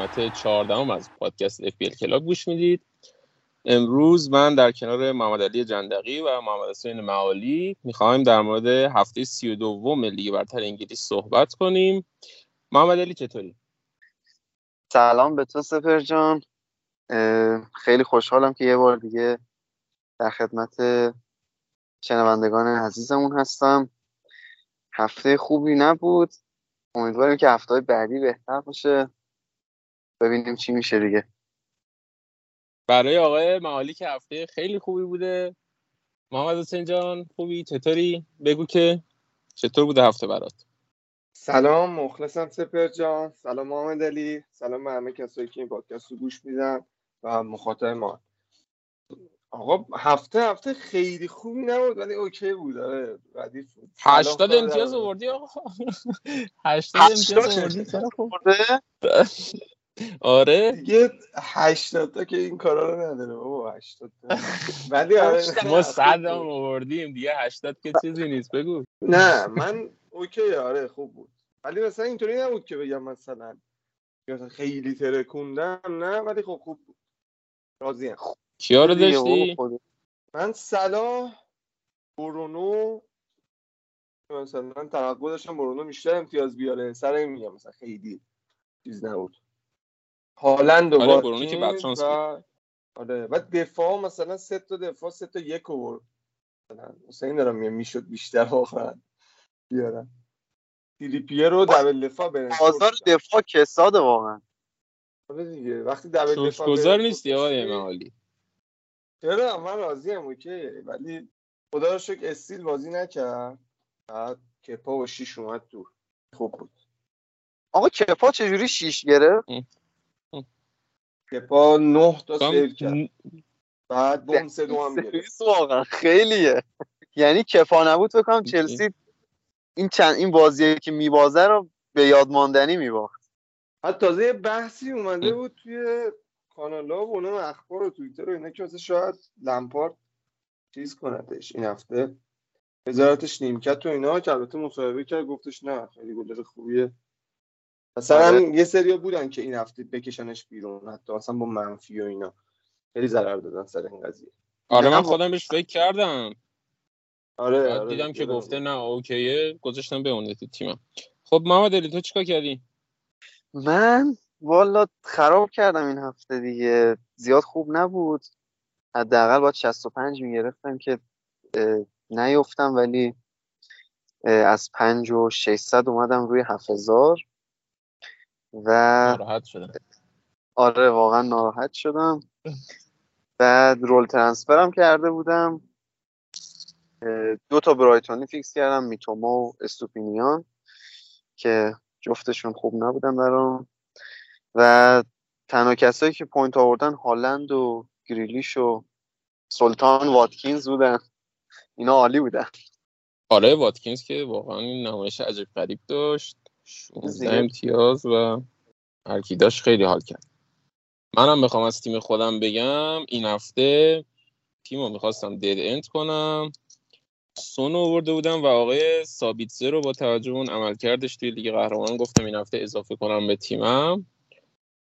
قسمت 14 از پادکست اف کلاب گوش می‌دید. امروز من در کنار محمد علی جندقی و محمد حسین معالی می‌خوایم در مورد هفته سی و دوم لیگ برتر انگلیس صحبت کنیم. محمد علی چطوری؟ سلام به تو سپهر جان. خیلی خوشحالم که یه بار دیگه در خدمت شنوندگان عزیزمون هستم. هفته خوبی نبود. امیدواریم که هفته بعدی بهتر باشه. ببینیم چی میشه دیگه. برای آقای معالی که هفته خیلی خوبی بوده. محمد حسین جان خوبی؟ چطوری؟ بگو که چطور بوده هفته برات؟ سلام مخلصم سپر جان. سلام محمد علی. سلام به همه کسایی که این پادکست رو گوش میدن و مخاطب ما آقا هفته هفته خیلی خوبی نبود ولی اوکی بود. آره ردیف بود. 80 امتیاز آوردی آقا. 80 امتیاز آوردی؟ آره. دیگه 80 تا که این کارا رو نداره بابا 80 تا. ولی آره. ما 100 هم آوردیم دیگه 80 که چیزی نیست بگو. نه من اوکی آره خوب بود. ولی مثلا اینطوری نبود که بگم مثلا خیلی ترکوندم نه ولی خب خوب بود. راضیم. کیا رو داشتی؟ من صلاح برونو مثلا توقع داشتم برونو بیشتر امتیاز بیاره. سر این میگم مثلا خیلی چیز نبود. هالند و آره برونو که بدشانس و آره و دفاع مثلا سه تا دفاع سه تا یک اوورد مثلا حسین دارم میگم می‌شد بیشتر واقعا. بیارم. تریپیه رو دبل دفاع برن بازار دفاع کساد واقعا. آره دیگه وقتی دبل دفاع گذار نیستی آقای معالی چرا؟ من راضی ام okay. ولی خدا رو شکر استیل بازی نکرد. بعد کپا و شیش اومد تو خوب بود. آقا کپا چجوری شیش گرفت؟ کپا نه تا save کرد. بعد bonus دو هم گرفت. واقعا خیلیه. یعنی کپا نبود فکر کنم چلسی این چند این بازیه که میبازه رو به یاد ماندنی میباخت. حتی تازه یه بحثی اومده بود توی کانالا و اونم اخبار و توییتر و اینا که شاید لمپارد چیز کندش این هفته. وزارتش نیمکت و اینا که البته مصاحبه کرد گفتش نه خیلی گلر خوبیه. مثلا آره. یه سری بودن که این هفته بکشنش بیرون حتی اصلا با منفی و اینا. خیلی ضرر دادن سر این قضیه. آره من خودم بهش فکر کردم. آره, آره دیدم که گفته نه اوکیه. گذاشتم به اون تیمم. خب محمد علی تو چیکار کردی؟ من والا خراب کردم این هفته دیگه. زیاد خوب نبود. حداقل باید 65 می‌گرفتم که نیفتم ولی از 5 و 600 اومدم روی 7000 و ناراحت شدم. آره واقعا ناراحت شدم. بعد رول ترانسفرم کرده بودم. دو تا برایتونی فیکس کردم میتوما و استوپینیان که جفتشون خوب نبودن برام. و تنها کسایی که point آوردن هالند و گریلیش و سلطان واتکینز بودن. اینا عالی بودن. آره واتکینز که واقعا این نمایش عجیب غریب داشت. 16 امتیاز و هرکی داشت خیلی حال کرد. منم می‌خوام از تیم خودم بگم این هفته تیم رو می‌خواستم دید انت کنم. سون آورده بودم و آقای سابیتزه رو با توجه اون عملکردش توی لیگ قهرمان گفتم این هفته اضافه کنم به تیمم.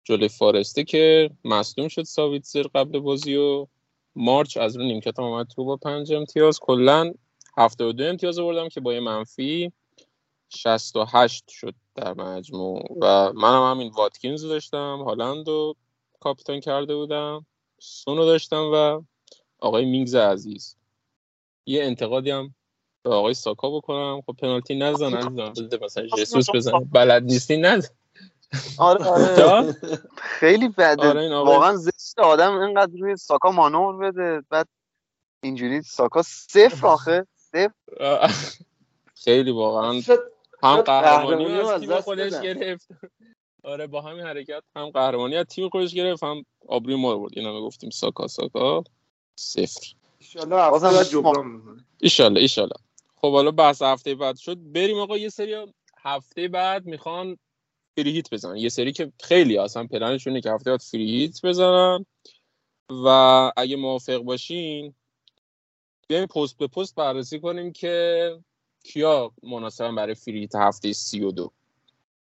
جلوی فارسته که مصدوم شد ساویتزر قبل بازی و مارچ از رو نیمکت آمد تو با پنج امتیاز. کلا هفته و دو امتیاز آوردم که با یه منفی 68 شد در مجموع و منم همین واتکینز رو داشتم هالند رو کاپیتان کرده بودم سونو داشتم و آقای مینگز عزیز. یه انتقادی هم به آقای ساکا بکنم. خب پنالتی نزن عزیزم. مثلا جسوس بزن بلد نیستی نزن. آره آره. خیلی بده. آره واقعا زشت آدم اینقدر روی ساکا مانور بده. بعد اینجوری ساکا صفر آخه. صفر. خیلی واقعا هم قهرمانی از تیم خودش گرفت. آره با همین حرکت هم قهرمانی از تیم خودش گرفت هم آبروی ما برد. اینا گفتیم ساکا ساکا. صفر. ایشالله ایشالله خب حالا بحث هفته بعد شد. بریم آقا یه سری هفته بعد می‌خوان فری هیت بزنن. یه سری که خیلی اصلا پلنشونه که هفته بعد فری هیت بزنن. و اگه موافق باشین بیایم پست به پست بررسی کنیم که کیا مناسبا برای فری هیت هفته 32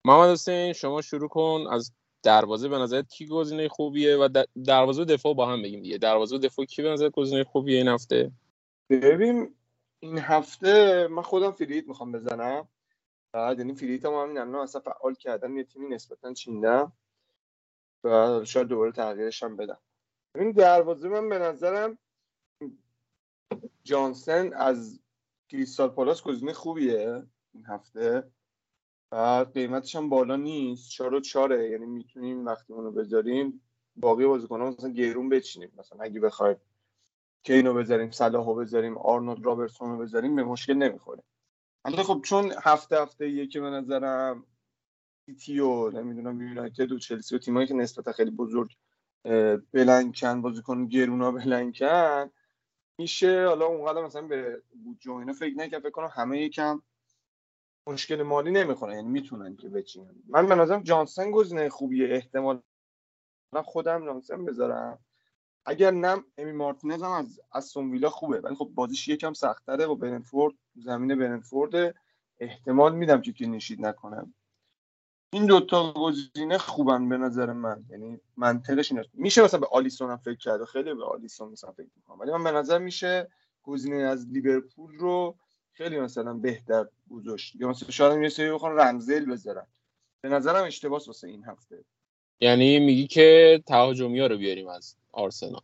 محمد حسین شما شروع کن. از دروازه به نظرت کی گزینه خوبیه؟ و دروازه دفاع با هم بگیم دیگه. دروازه دفاع کی به نظر گزینه خوبیه این هفته؟ ببین این هفته من خودم فریت می‌خوام بزنم. بعد یعنی فریت هم همین الان اصلا فعال کردم یه تیمی نسبتا چیندم و شاید دوباره تغییرش هم بدم این دروازه من به نظرم جانسن از کریستال پالاس گزینه خوبیه این هفته. بعد قیمتش هم بالا نیست. چهار و چاره یعنی می‌تونیم وقتی اونو بذاریم باقی بازیکن‌ها مثلا گیرون بچینیم. مثلا اگه بخوایم کینو بذاریم صلاحو بذاریم آرنولد رابرتسون رو بذاریم به مشکل نمی‌خوره. البته خب چون هفته هفته یکی به نظرم سیتی و نمی‌دونم یونایتد و چلسی و تیمایی که نسبتا خیلی بزرگ بلنکن بازیکن گرونا بلنکن میشه. حالا اونقدر مثلا به بودجه اینا فکر نکنم فکر کنم همه یکم مشکل مالی نمی‌خوره یعنی می‌تونن که بچینن. من به نظرم جانسن گزینه خوبیه. احتمال من خودم جانسن بذارم. اگر نه امی مارتینز هم از از ویلا خوبه. ولی خب بازیش یکم سختره و برنفورد زمین برنفورد احتمال میدم که کلینشید نکنم این دوتا گزینه خوبن به نظر من. یعنی منطقش اینه. میشه مثلا به آلیسون هم فکر کرد؟ خیلی به آلیسون مثلا فکر می‌کنم. ولی من به نظر میشه گزینه از لیورپول رو خیلی مثلا بهتر گذاشت. یا مثلا شاید یه سری بخوان رمزل بذارن. به نظرم اشتباس واسه این هفته. یعنی میگی که تهاجمی ها رو بیاریم از آرسنال.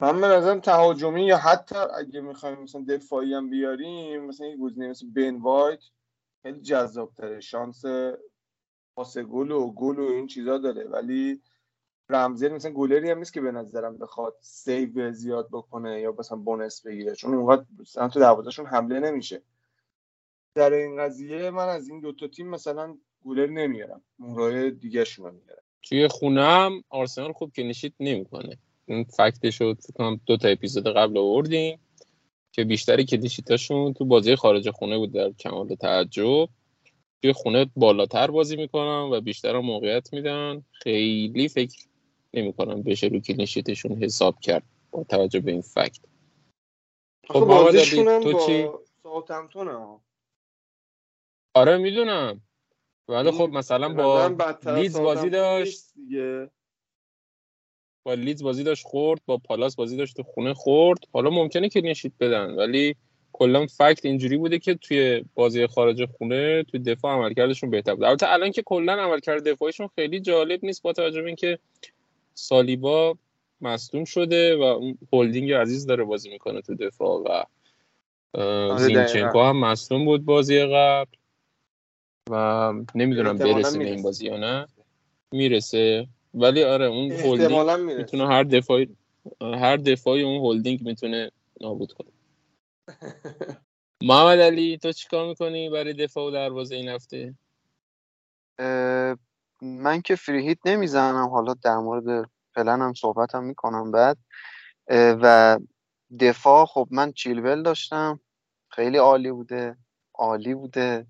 من به نظرم تهاجمی یا حتی اگه می‌خوایم مثلا دفاعی هم بیاریم مثلا یه گزینه مثل بن وایت خیلی جذاب تره شانس پاس گل و گل و این چیزا داره. ولی رمزدیل مثلا گلری هم نیست که به نظرم بخواد save زیاد بکنه یا مثلا bonus بگیره. چون اونقدر تو دروازهشون حمله نمیشه. در این قضیه من از این دوتا تیم مثلا گلر نمیارم. مهره‌های دیگه شون میارم. توی خونه هم آرسنال خوب clean sheet نمی‌کنه. این fact شو فکر کنم دو تا اپیزود قبل آوردیم. که بیشتری کلیشیتاشون تو بازی خارج خونه بود در کمال تعجب. توی خونه بالاتر بازی می‌کنن و بیشتر موقعیت میدن. خیلی فکر نمی‌کنم بشه رو کلینشیتشون حساب کرد با توجه به این فکت. خب بازیشون تو چی؟ آره می‌دونم. ولی خب مثلا با لیدز بازی داشت. با لیدز بازی داشت خورد با پالاس بازی داشت تو خونه خورد. حالا ممکنه که نشید بدن ولی کلا فکت اینجوری بوده که توی بازی خارج خونه توی دفاع عملکردشون بهتر بود. البته الان که کلا عملکرد دفاعیشون خیلی جالب نیست با توجه به اینکه سالیبا مصدوم شده و اون هولدینگ عزیز داره بازی می‌کنه تو دفاع و آره، زینچنکو هم مصدوم بود بازی قبل. و نمی‌دونم برسه به این بازی یا نه. می‌رسه. ولی آره اون هولدینگ می‌تونه هر دفاعی هر دفاعی اون هولدینگ می‌تونه نابود کنه. محمد علی تو چیکار می‌کنی برای دفاع و دروازه این هفته؟ من که فری هیت نمی‌زنم. حالا در مورد پلن هم صحبت هم می‌کنم بعد. و دفاع خب من چیلول داشتم. خیلی عالی بوده. عالی بوده.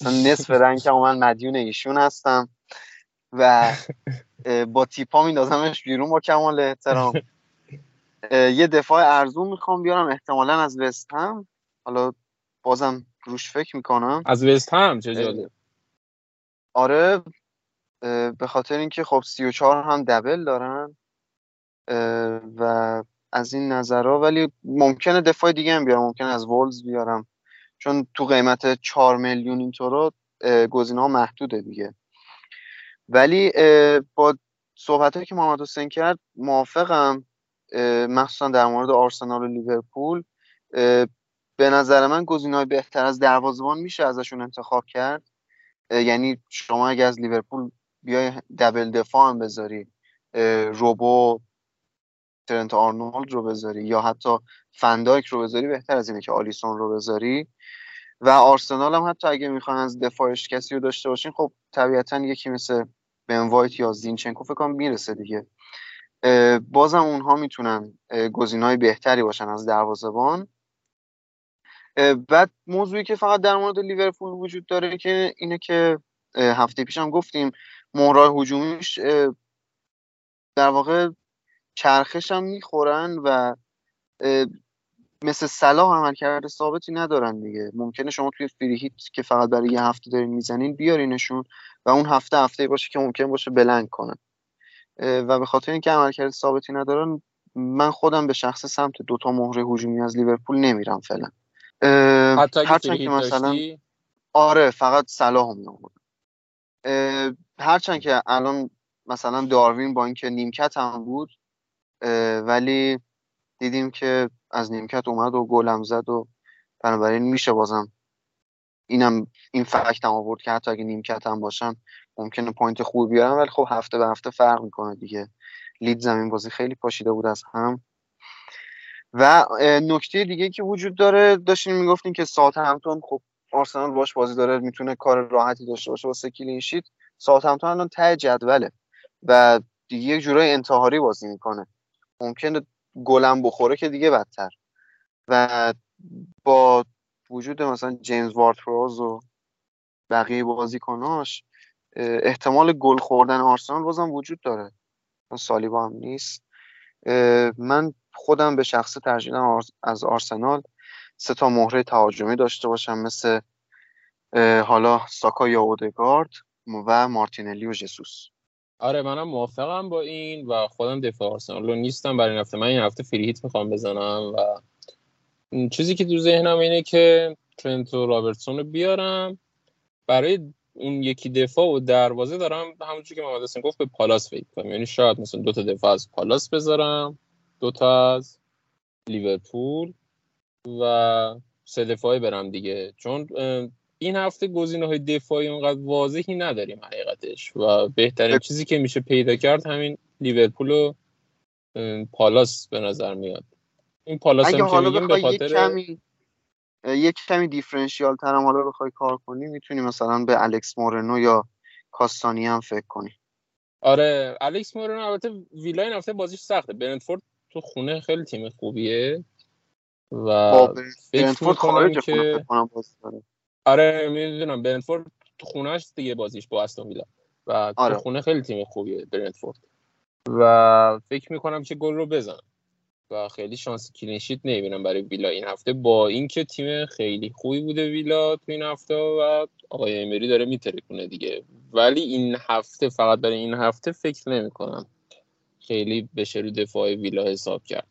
مثلا نصف رنگ من مدیون ایشون هستم. و با تیپا میندازمش بیرون با کمال احترام. یه دفاع ارزون می‌خوام بیارم احتمالا از وست هم. حالا بازم روش فکر می‌کنم. از وست هم؟ چه جالب. آره به خاطر اینکه خب 34 هم دبل دارن و از این نظرها ولی ممکنه دفاع دیگه هم بیارم. ممکنه از وولز بیارم. چون تو قیمت 4 میلیون اینطورا گزینه ها محدوده دیگه. ولی با صحبت که محمد حسین کرد موافقم مخصوصا در مورد آرسنال و لیورپول. به نظر من گزینه های بهتر از دروازبان میشه ازشون انتخاب کرد. یعنی شما اگه از لیورپول بیای دبل دفاع هم بذاری روبو ترنت آرنولد رو بذاری یا حتی فندایک رو بذاری بهتر از اینه که آلیسون رو بذاری. و آرسنال هم حتی اگه می‌خوان از دفاعش کسی رو داشته باشین خب طبیعتا یکی مثل بن وایت یا زینچنکو فکر کنم می‌رسه دیگه. بازم اونها می‌تونن گزینه‌های بهتری باشن از دروازه‌بان. بعد موضوعی که فقط در مورد لیورپول وجود داره که اینه که هفته پیشم گفتیم مهرای هجومیش در واقع چرخش هم می‌خورن و مثل صلاح عملکرد ثابتی ندارن دیگه. ممکنه شما توی فری هیت که فقط برای یه هفته دارین می‌زنین بیارینشون. و اون هفته هفته باشه که ممکن باشه بلنگ کنن و به خاطر اینکه عملکرد ثابتی ندارن من خودم به شخص سمت دوتا مهره هجومی از لیورپول نمیرم فعلا. هرچند که مثلا آره فقط صلاح می هرچند که الان مثلا داروین با اینکه نیمکت هم بود ولی دیدیم که از نیمکت اومد و گلم زد و بنابراین میشه بازم اینم این fact هم آورد که حتی اگه نیمکت هم باشن ممکنه point خوبی بیارن ولی خب هفته به هفته فرق می‌کنه دیگه. لید زمین بازی خیلی پاشیده بود از هم. و نکته دیگه که وجود داره داشتیم می‌گفتیم که ساوتهمپتون خب آرسنال باش بازی داره می‌تونه کار راحتی داشته باشه واسه کلین شیت ساعت همتون الان ته جدوله و دیگه یک جورای انتحاری بازی می‌کنه. ممکنه گلم بخوره که دیگه بدتر. و با وجود مثلا جیمز وارد و بقیه بازیکناش احتمال گل خوردن آرسنال بازم وجود داره. سالیبا هم نیست. من خودم به شخص ترجیح از آرسنال سه تا مهره تهاجمی داشته باشم مثل حالا ساکا یا اودگارد و مارتینلی و جسوس. آره منم موافقم با این و خودم دفاع آرسنال رو نیستم. برای این هفته من این هفته فری هیت می‌خوام بزنم و چیزی که تو ذهنم اینه که ترنت و رابرتسون رو بیارم. برای اون یکی دفاع و دروازه دارم همونجوری که محمد حسین گفت به پالاس فکر کنم. یعنی شاید مثلا دو تا دفاع از پالاس بذارم دو تا از لیورپول و سه دفاعی برم دیگه. چون این هفته گزینه های دفاعی اونقدر واضحی نداریم حقیقتش و بهترین چیزی که میشه پیدا کرد همین لیورپول و پالاس به نظر میاد. این پالاس هم که میگیم به خاطر کمی یک کمی دیفرنشیال تر هم حالا بخوای کار کنی می‌تونی مثلا به الکس مورنو یا کاستانی هم فکر کنی. آره الکس مورنو البته ویلا این هفته بازیش سخته. برنتفورد تو خونه خیلی تیم خوبیه و برنتفورد خارج که آره می‌دونم. برنتفورد تو خونهش دیگه بازیش با استون ویلا و آره. تو خونه خیلی تیم خوبیه برنتفورد. و فکر می‌کنم که گل رو بزن و خیلی شانس کلینشیت نمی‌بینم برای ویلا این هفته. با اینکه تیم خیلی خوبی بوده ویلا تو این هفته و آقای امری داره میترکونه دیگه. ولی این هفته فقط برای این هفته فکر نمی‌کنم خیلی بشه رو دفاع ویلا حساب کرد.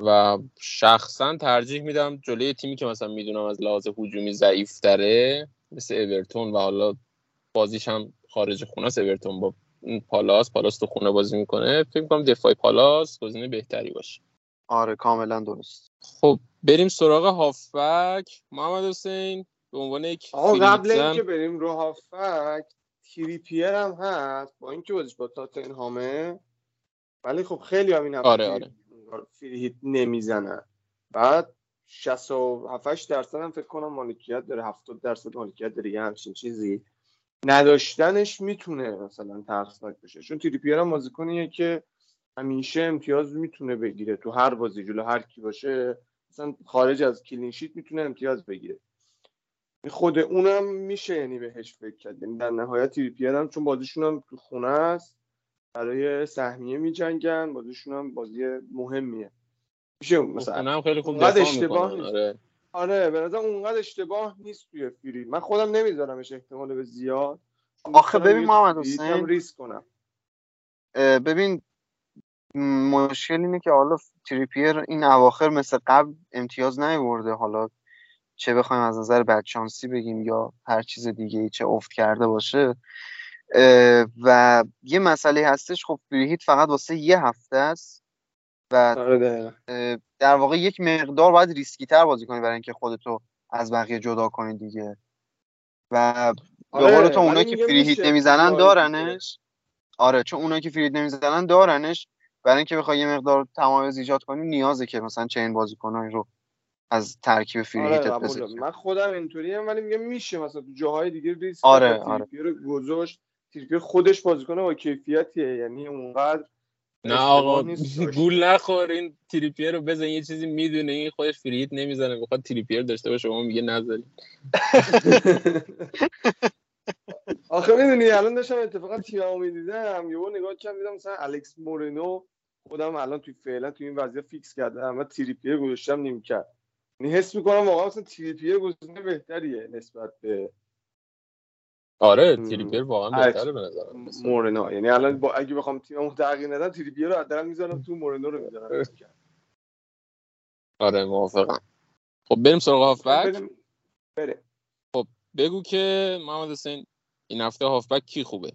و شخصا ترجیح میدم جلوی تیمی که مثلا می‌دونم از لحاظ هجومی ضعیف تره مثل اورتون و حالا بازیش هم خارج خونه است. اورتون با پالاس پالاس تو خونه بازی می‌کنه. فکر کنم دفاع پالاس گزینه بهتری باشه. آره کاملا درست. خب بریم سراغ هافبک. محمد حسین به عنوان یک آقا قبل اینکه بریم رو هافبک تریپیر هم هست. با اینکه بازیش با هامه ولی خب خیلی هم این آره آره. فری نمی‌زنن بعد 67 درصد هم فکر کنم مالکیت داره. 70 درصد مالکیت داره. یه همچین چیزی نداشتنش می‌تونه مثلا ترسناک بشه. چون تریپیر هم بازیکنیه که همیشه امتیاز می‌تونه بگیره تو هر بازی جلو هر کی باشه. مثلا خارج از کلینشیت می‌تونه امتیاز بگیره. خود اونم میشه یعنی بهش فکر کرد. یعنی در نهایت تریپیر هم چون بازیشون هم تو خونه است برای سهمیه میجنگن بازیشون هم بازی مهمیه. میشه مثلا هم خیلی خوب اشتباه نیست. آره. آره به نظر اونقدر اشتباه نیست توی فری من خودم نمیذارمش احتمال به زیاد. آخه ببین محمد حسین. ریسک کنم. ببین مشکل اینه که حالا تریپیر این اواخر مثل قبل امتیاز نیورده. حالا چه بخوایم از نظر بدشانسی بگیم یا هر چیز دیگه ای چه افت کرده باشه. و یه مسئله هستش خب free hit فقط واسه یه هفته است و آره، در واقع یک مقدار باید ریسکی تر بازی کنی برای اینکه خودتو از بقیه جدا کنی دیگه. و به آره، قول تو اونایی که free hit نمی‌زنن دارنش. آره چون اونایی که free hit نمی‌زنن دارنش. برای اینکه بخوای یه مقدار تمایز ایجاد کنی نیازه که مثلا چنین بازیکنایی رو از ترکیب free hit آره من خودم اینطوری هم ولی میگم میشه. مثلا تو جاهای دیگه ریسک آره آره. رو گذاشت. تریپیر خودش بازیکن با کیفیتیه. یعنی اونقدر نه آقا گول نخور. این تریپیر رو بزن. یه چیزی می‌دونه. این خودش free hit نمی‌زنه. بخواد تریپیر داشته باشه. شما میگه نذاری آخه می‌دونی الان داشتم اتفاقا تیممو می‌دیدم. یهو نگاه کردم دیدم مثلا الکس مورینو خودم الان توی فعلا توی این وضعیت فیکس کردم اما تریپیر گذاشتم نیمکت. یعنی حس می‌کنم واقعا مثلا تریپیر گزینه بهتریه نسبت به آره. تریپیر واقعا. بهتره به نظرم. مورنو. یعنی الان با اگه بخوام تیممو تغییر ندم تریپیر رو حداقل می‌ذارم تو مورنو رو می‌ذارم آره موافقم. خب بریم سراغ هافبک. بریم بریم. بگو که محمد حسین این هفته هافبک کی خوبه؟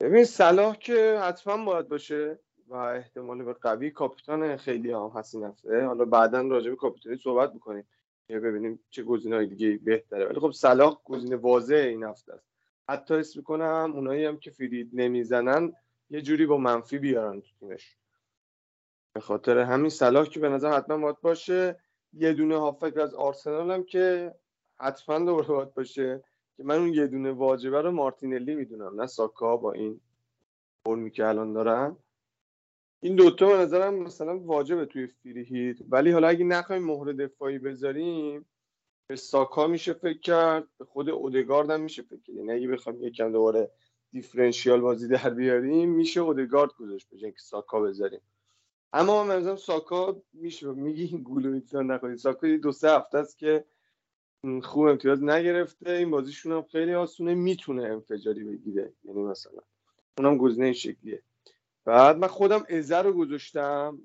ببین صلاح که حتما باید باشه. و احتمال به قوی کاپیتان خیلی هم هست این حالا بعدا راجع به کاپیتانی صحبت می‌کنیم که ببینیم چه گزینه‌های دیگه بهتره. ولی خب صلاح گزینه واضح این هفته است. حتی حس می‌کنم اونایی هم که فرید نمی‌زنن یه جوری با منفی بیارن تو تیمش. به خاطر همین صلاح که به نظر حتما باید باشه یه دونه هافک از آرسنال هم که حتما دوباره باید باشه. که من اون یه دونه واجبه رو مارتینلی می‌دونم. نه ساکا با این فرمی که الان دارن. این دوتا به نظرم مثلا واجبه توی فری هیت. ولی حالا اگه نخوایم مهر دفاعی بذاریم به ساکا میشه فکر کرد به خود اودگارد هم میشه فکر کرد. یعنی اگه بخوایم یکم دوباره دیفرنشیال بازی در بیاریم میشه اودگارد گذاشت به جای اینکه ساکا بذاریم. اما من مثلا ساکا میشه میگی این گولو نکنید ساکا دو سه هفته است که خوب امتیاز نگرفته. این بازیشون هم خیلی آسونه. می‌تونه انفجاری بگیره. یعنی مثلا اونم گزینه این شکلیه. بعد من خودم ازه رو گذاشتم.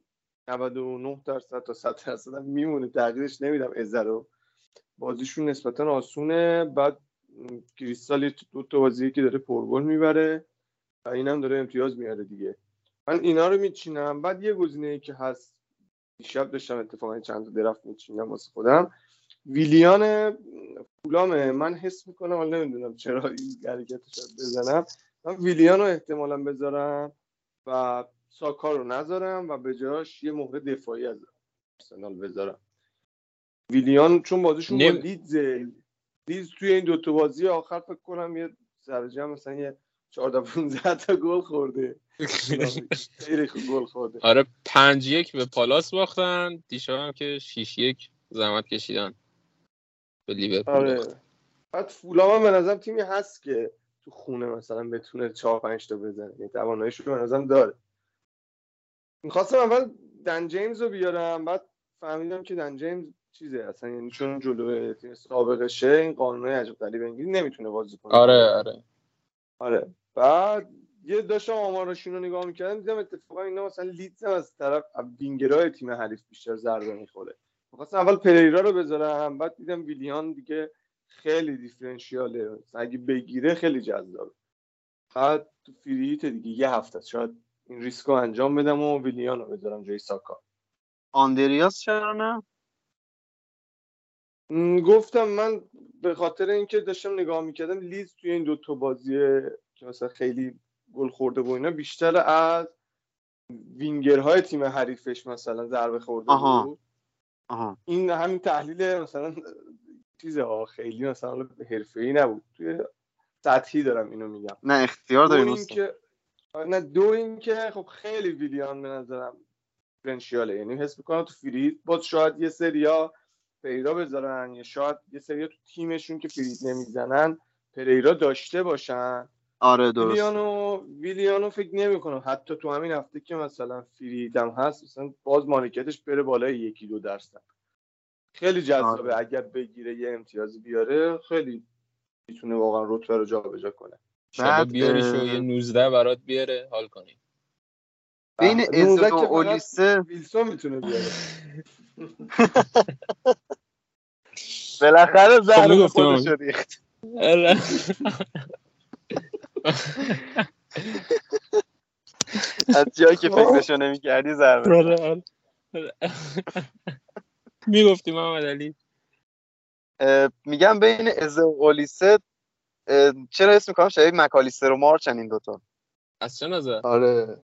99 درصد تا 100 درصد میمونه. تغییرش نمیدم ازه رو. بازیشون نسبتا آسونه. بعد کریستال دو تا بازی که داره پرگل می‌بره و اینم داره امتیاز میاره دیگه. من اینا رو میچینم. بعد یه گزینه ای که هست. دیشب داشتم اتفاقا چند تا درفت میچینم واسه خودم. ویلیان فولامه من حس می‌کنم حالا نمی‌دونم چرا این حرکتش بزنم. من ویلیان رو احتمالا بذارم. و ساکا رو نذارم و به جاش یه مهره دفاعی از آرسنال بذارم. ویلیان چون بازیشون با لیدز لیدز توی این دوتا بازی آخر فکر کنم یه سرجم مثلا یه 14 15 تا گل خورده. خیلی گل خورده. آره پنج یک به پالاس باختن. دیشب هم که 6 یک زحمت کشیدن. به لیورپول آره. بعد فولام هم به نظرم تیمی هست که تو خونه مثلا بتونه 4 5 تا بزنه. یعنی تواناییش رو به نظرم داره. می‌خواستم اول دن جیمز رو بیارم بعد فهمیدم که دن جیمز چیزه اصلا یعنی چون جلو تیم سابقشه این قانونای عجب غریب انگلیسی نمی‌تونه بازی کنه. آره آره. آره. بعد یه داشتم آمارشون رو نگاه می‌کردم دیدم اتفاقا اینا مثلا لیدز هم از طرف وینگرهای تیم حریف بیشتر ضربه می‌خوره. می‌خواستم اول پریرا رو بذارم بعد دیدم ویلیان دیگه خیلی دیفرنشیاله. اگه بگیره خیلی جذابه. بعد تو فریت دیگه یه هفته است. شاید این ریسک رو انجام بدم و ویلیان رو بذارم جای ساکا. آندریاس چرا نه؟ گفتم من به خاطر اینکه داشتم نگاه می‌کردم لیز توی این دوتا بازیه که مثلا خیلی گل خورده و اینا بیشتر از وینگرهای تیم حریفش مثلا ضربه خورده آها. بود. آها. این همین تحلیل مثلا چیز ها خیلی مثلا حرفه‌ای نبود. توی سطحی دارم اینو میگم. نه اختیار داریم این. که نه دو این که خب خیلی ویلیان به نظرم دیفرنشیاله یعنی حس می‌کنم تو فرید باز شاید یه سریا پریرا بذارن یا شاید یه سریا تو تیمشون که فرید نمی‌زنن پریرا داشته باشن. آره درست. ویلیانو ویلیانو فکر نمی کنم حتی تو همین هفته که مثلا فریدم هست مثلا باز مالکیتش بره بالای یکی دو درصد. خیلی جذابه. آره. اگر بگیره یه امتیازی بیاره خیلی می‌تونه واقعا رتبه رو جابجا کنه. شبا بعد، بیاریش و اه، یه 19 برات بیاره حال کنی. بین 19 و اولیسه ویلسون می‌تونه بیاره. بالاخره خب زهر خودش ریخت. آره. از جایی که خب. فکرشو نمی‌کردی ضربه آره، آره. می‌گفتی محمد علی. میگم بین ازه و اولیسه چرا اسم می‌کنم؟ شبیه مکالیستر و مارچن این دوتا. از چه نظر؟ آره.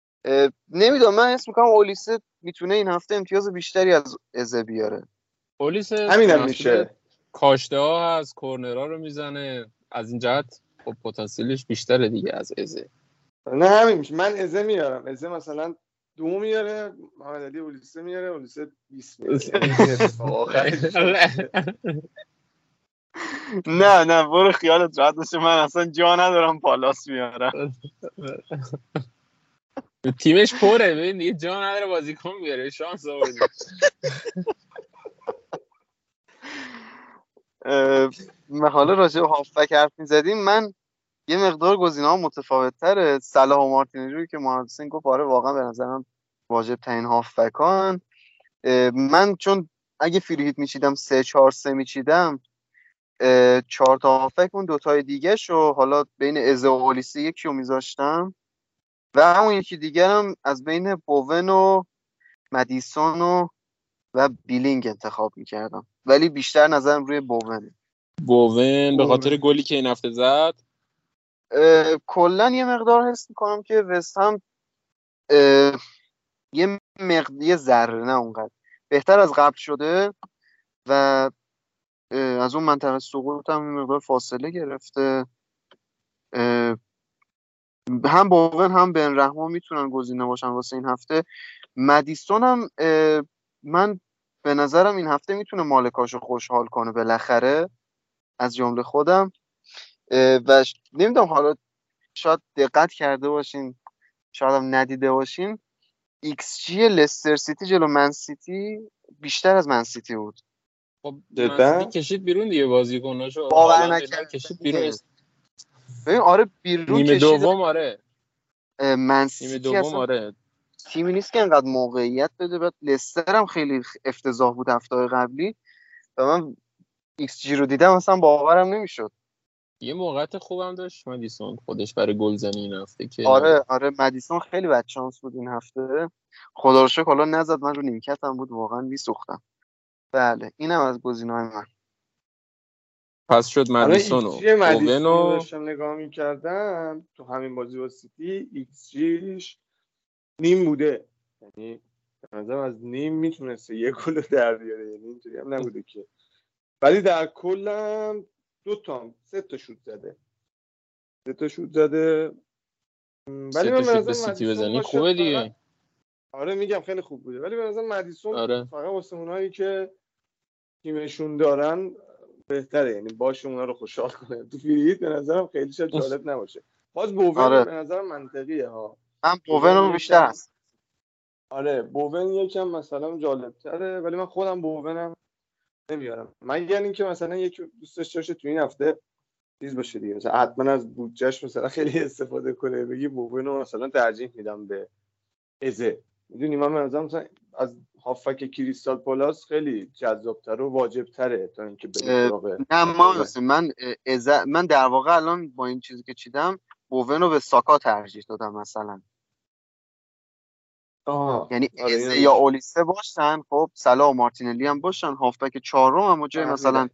نمی‌دونم من اسم می‌کنم اولیسه می‌تونه این هفته امتیاز بیشتری از ازه بیاره. پلیس همینم میشه. کاشته ها هست کورنرها رو می‌زنه. از این جهت خب پتانسیلش بیشتره دیگه از ازه نه همین میشه. من ازه میارم. ازه مثلا دو میاره محمد علی اولیسه میاره اولیسه 20 میاره. نه نه برو خیالت راحت باشه. من اصلا جا ندارم پالاس میارم تیمش پره ببین دیگه جا نداره بازیکن بیاره شانس آوردی. حالا راجع به هافبک حرف می‌زدیم. من یه مقدار گزینه ها متفاوت تره صلاح و مارتینلی که محمد گفت آره واقعا به نظرم واجب ترین هافبکان. من چون اگه فریهیت میچیدم سه چهار سه میچیدم چهار تا هافک اون دوتای دیگه شو حالا بین ازه و اولیسی یکی رو میذاشتم. و همون یکی دیگرم از بین بوون و مدیسون و و بیلینگ انتخاب می‌کردم. ولی بیشتر نظرم روی بوونه بوون به خاطر گلی که این هفته زد کلا یه مقدار حس می‌کنم که وست هم یه مقدار ذره نه اونقدر. بهتر از قبل شده و از اون منطقه سقوط هم مقدار فاصله گرفته. هم باون هم بن رحمان می‌تونن گزینه باشن واسه این هفته. مدیسون هم من به نظرم این هفته می‌تونه مالکاشو خوشحال کنه بالاخره. از جمله خودم. و نمی‌دونم حالا شاید دقت کرده باشین شاید هم ندیده باشین. ایکس جی لستر سیتی جلو من سیتی بیشتر از من سیتی بود. خب من کشید بیرون دیگه بازیکناشو. باور کشید بیرون. ببین آره بیرون نیمه دوم آره. من نیمه دوم آره. تیمی نیست که انقدر موقعیت بده. بعد لستر هم خیلی افتضاح بود هفته قبلی. و من ایکس جی رو دیدم اصلا باورم نمی‌شد. یه موقعیت خوبم داشت مدیسون خودش برای گلزنی این هفته که آره آره مدیسون خیلی بد شانس بود این هفته. خدا رو شکر حالا نزد من رو نیمکتم بود واقعا میسوختم. بله اینم از گزینه‌های من. پس شد مدیسون و اوون و داشتم نگاه می‌کردم تو همین بازی با سیتی ایکس جیش نیم بوده. یعنی از نیم می‌تونسته یه گل در بیاره. یعنی اینطوری هم نبوده که. ولی در کلم دو تا سه تا شوت زده. سه تا شوت زده. ولی من به سیتی بزنی خوبه دیگه. آره میگم خیلی خوب بوده. ولی به نظر مدیسون آره. فقط واسه اونایی که تیمشون دارن بهتره. یعنی باشه اونا رو خوشحال کنه. تو فریت به نظرم خیلی شاید جالب نباشه. باز بوون آره. به نظرم منطقیه ها. من بوون رو بیشتر. هست آره بوون یکم مثلا جالب تره ولی من خودم بوونم. نمیارم. من یعنی که مثلا یک دوست داشته تو این هفته چیز باشه دیگه. مثلا حتما از بودجهش مثلا خیلی استفاده کنه بگی بوون رو مثلا ترجیح میدم به ازه. می‌دونی من مثلا از هافک کریستال پلاس خیلی جذابتر و واجبتره تا اینکه بریم نه ما من من در واقع الان با این چیزی که چیدم بوون رو به ساکا ترجیح دادم مثلا. یعنی آره یا اولیسه باشن خب سلا و مارتینلی هم باشن هافبک چهارم هم جای مثلا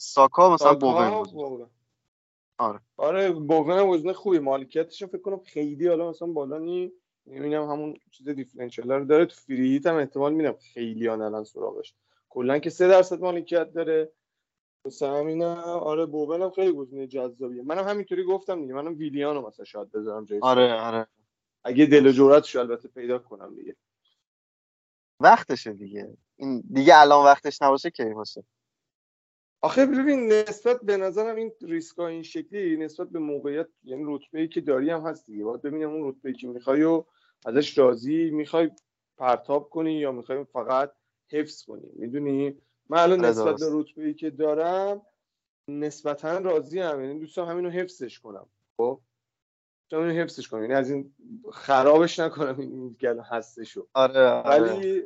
ساکا مثلا بوون آره. آره بوون هم وزنه خوبی مالکیتش فکر کنم خیلی حالا مثلا بالا نی می‌بینم همون چیز دیفرنشیال رو داره تو فریهیت هم احتمال میدم خیلی ها نلن سراغش. کلا که سه درصد مالکیت داره. مثلا همینا آره بوون هم خیلی گزینه جذابیه. منم همینطوری گفتم دیگه منم ویلیانو مثلا شاید بذارم جای آره آره. اگه دل و جرأتش البته پیدا کنم دیگه. وقتشه دیگه. این دیگه الان وقتش نباشه کی باشه؟ آخه ببین نسبت به نظرم این ریسکا این شکلی نسبت به موقعیت یعنی رتبه ای که داری هم هست دیگه. باید ببینم اون رتبه ای که می‌خوای و ازش راضی می‌خوای پرتاب کنی یا می‌خوای فقط حفظ کنی. می‌دونی؟ من الان نسبت به رتبه ای که دارم نسبتا راضی هم یعنی دوستم همینو حفظش کنم. خب؟ اینو حفظش کنم یعنی از این خرابش نکنم این گل هستشو. آره, آره. ولی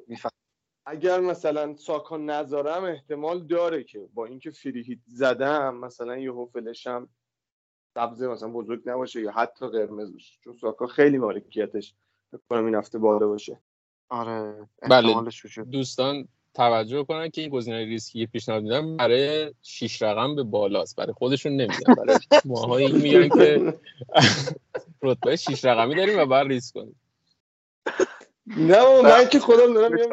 اگر مثلا ساکا نذارم احتمال داره که با اینکه فری زدم مثلا یه فلشم سبز مثلا بزرگ نباشه یا حتی قرمز باشه. چون ساکا خیلی مالکیتش کنم این هفته بالا باشه. آره بله. دوستان توجه کنن که این گزینه ریسکی پیشنهاد میدم برای شیش رقم به بالاست. برای خودشون نمیدن. برای ماهایی میگن که رتبه شیش رقمی داریم و باید ریسک کنیم. نه من که خودم دارم میام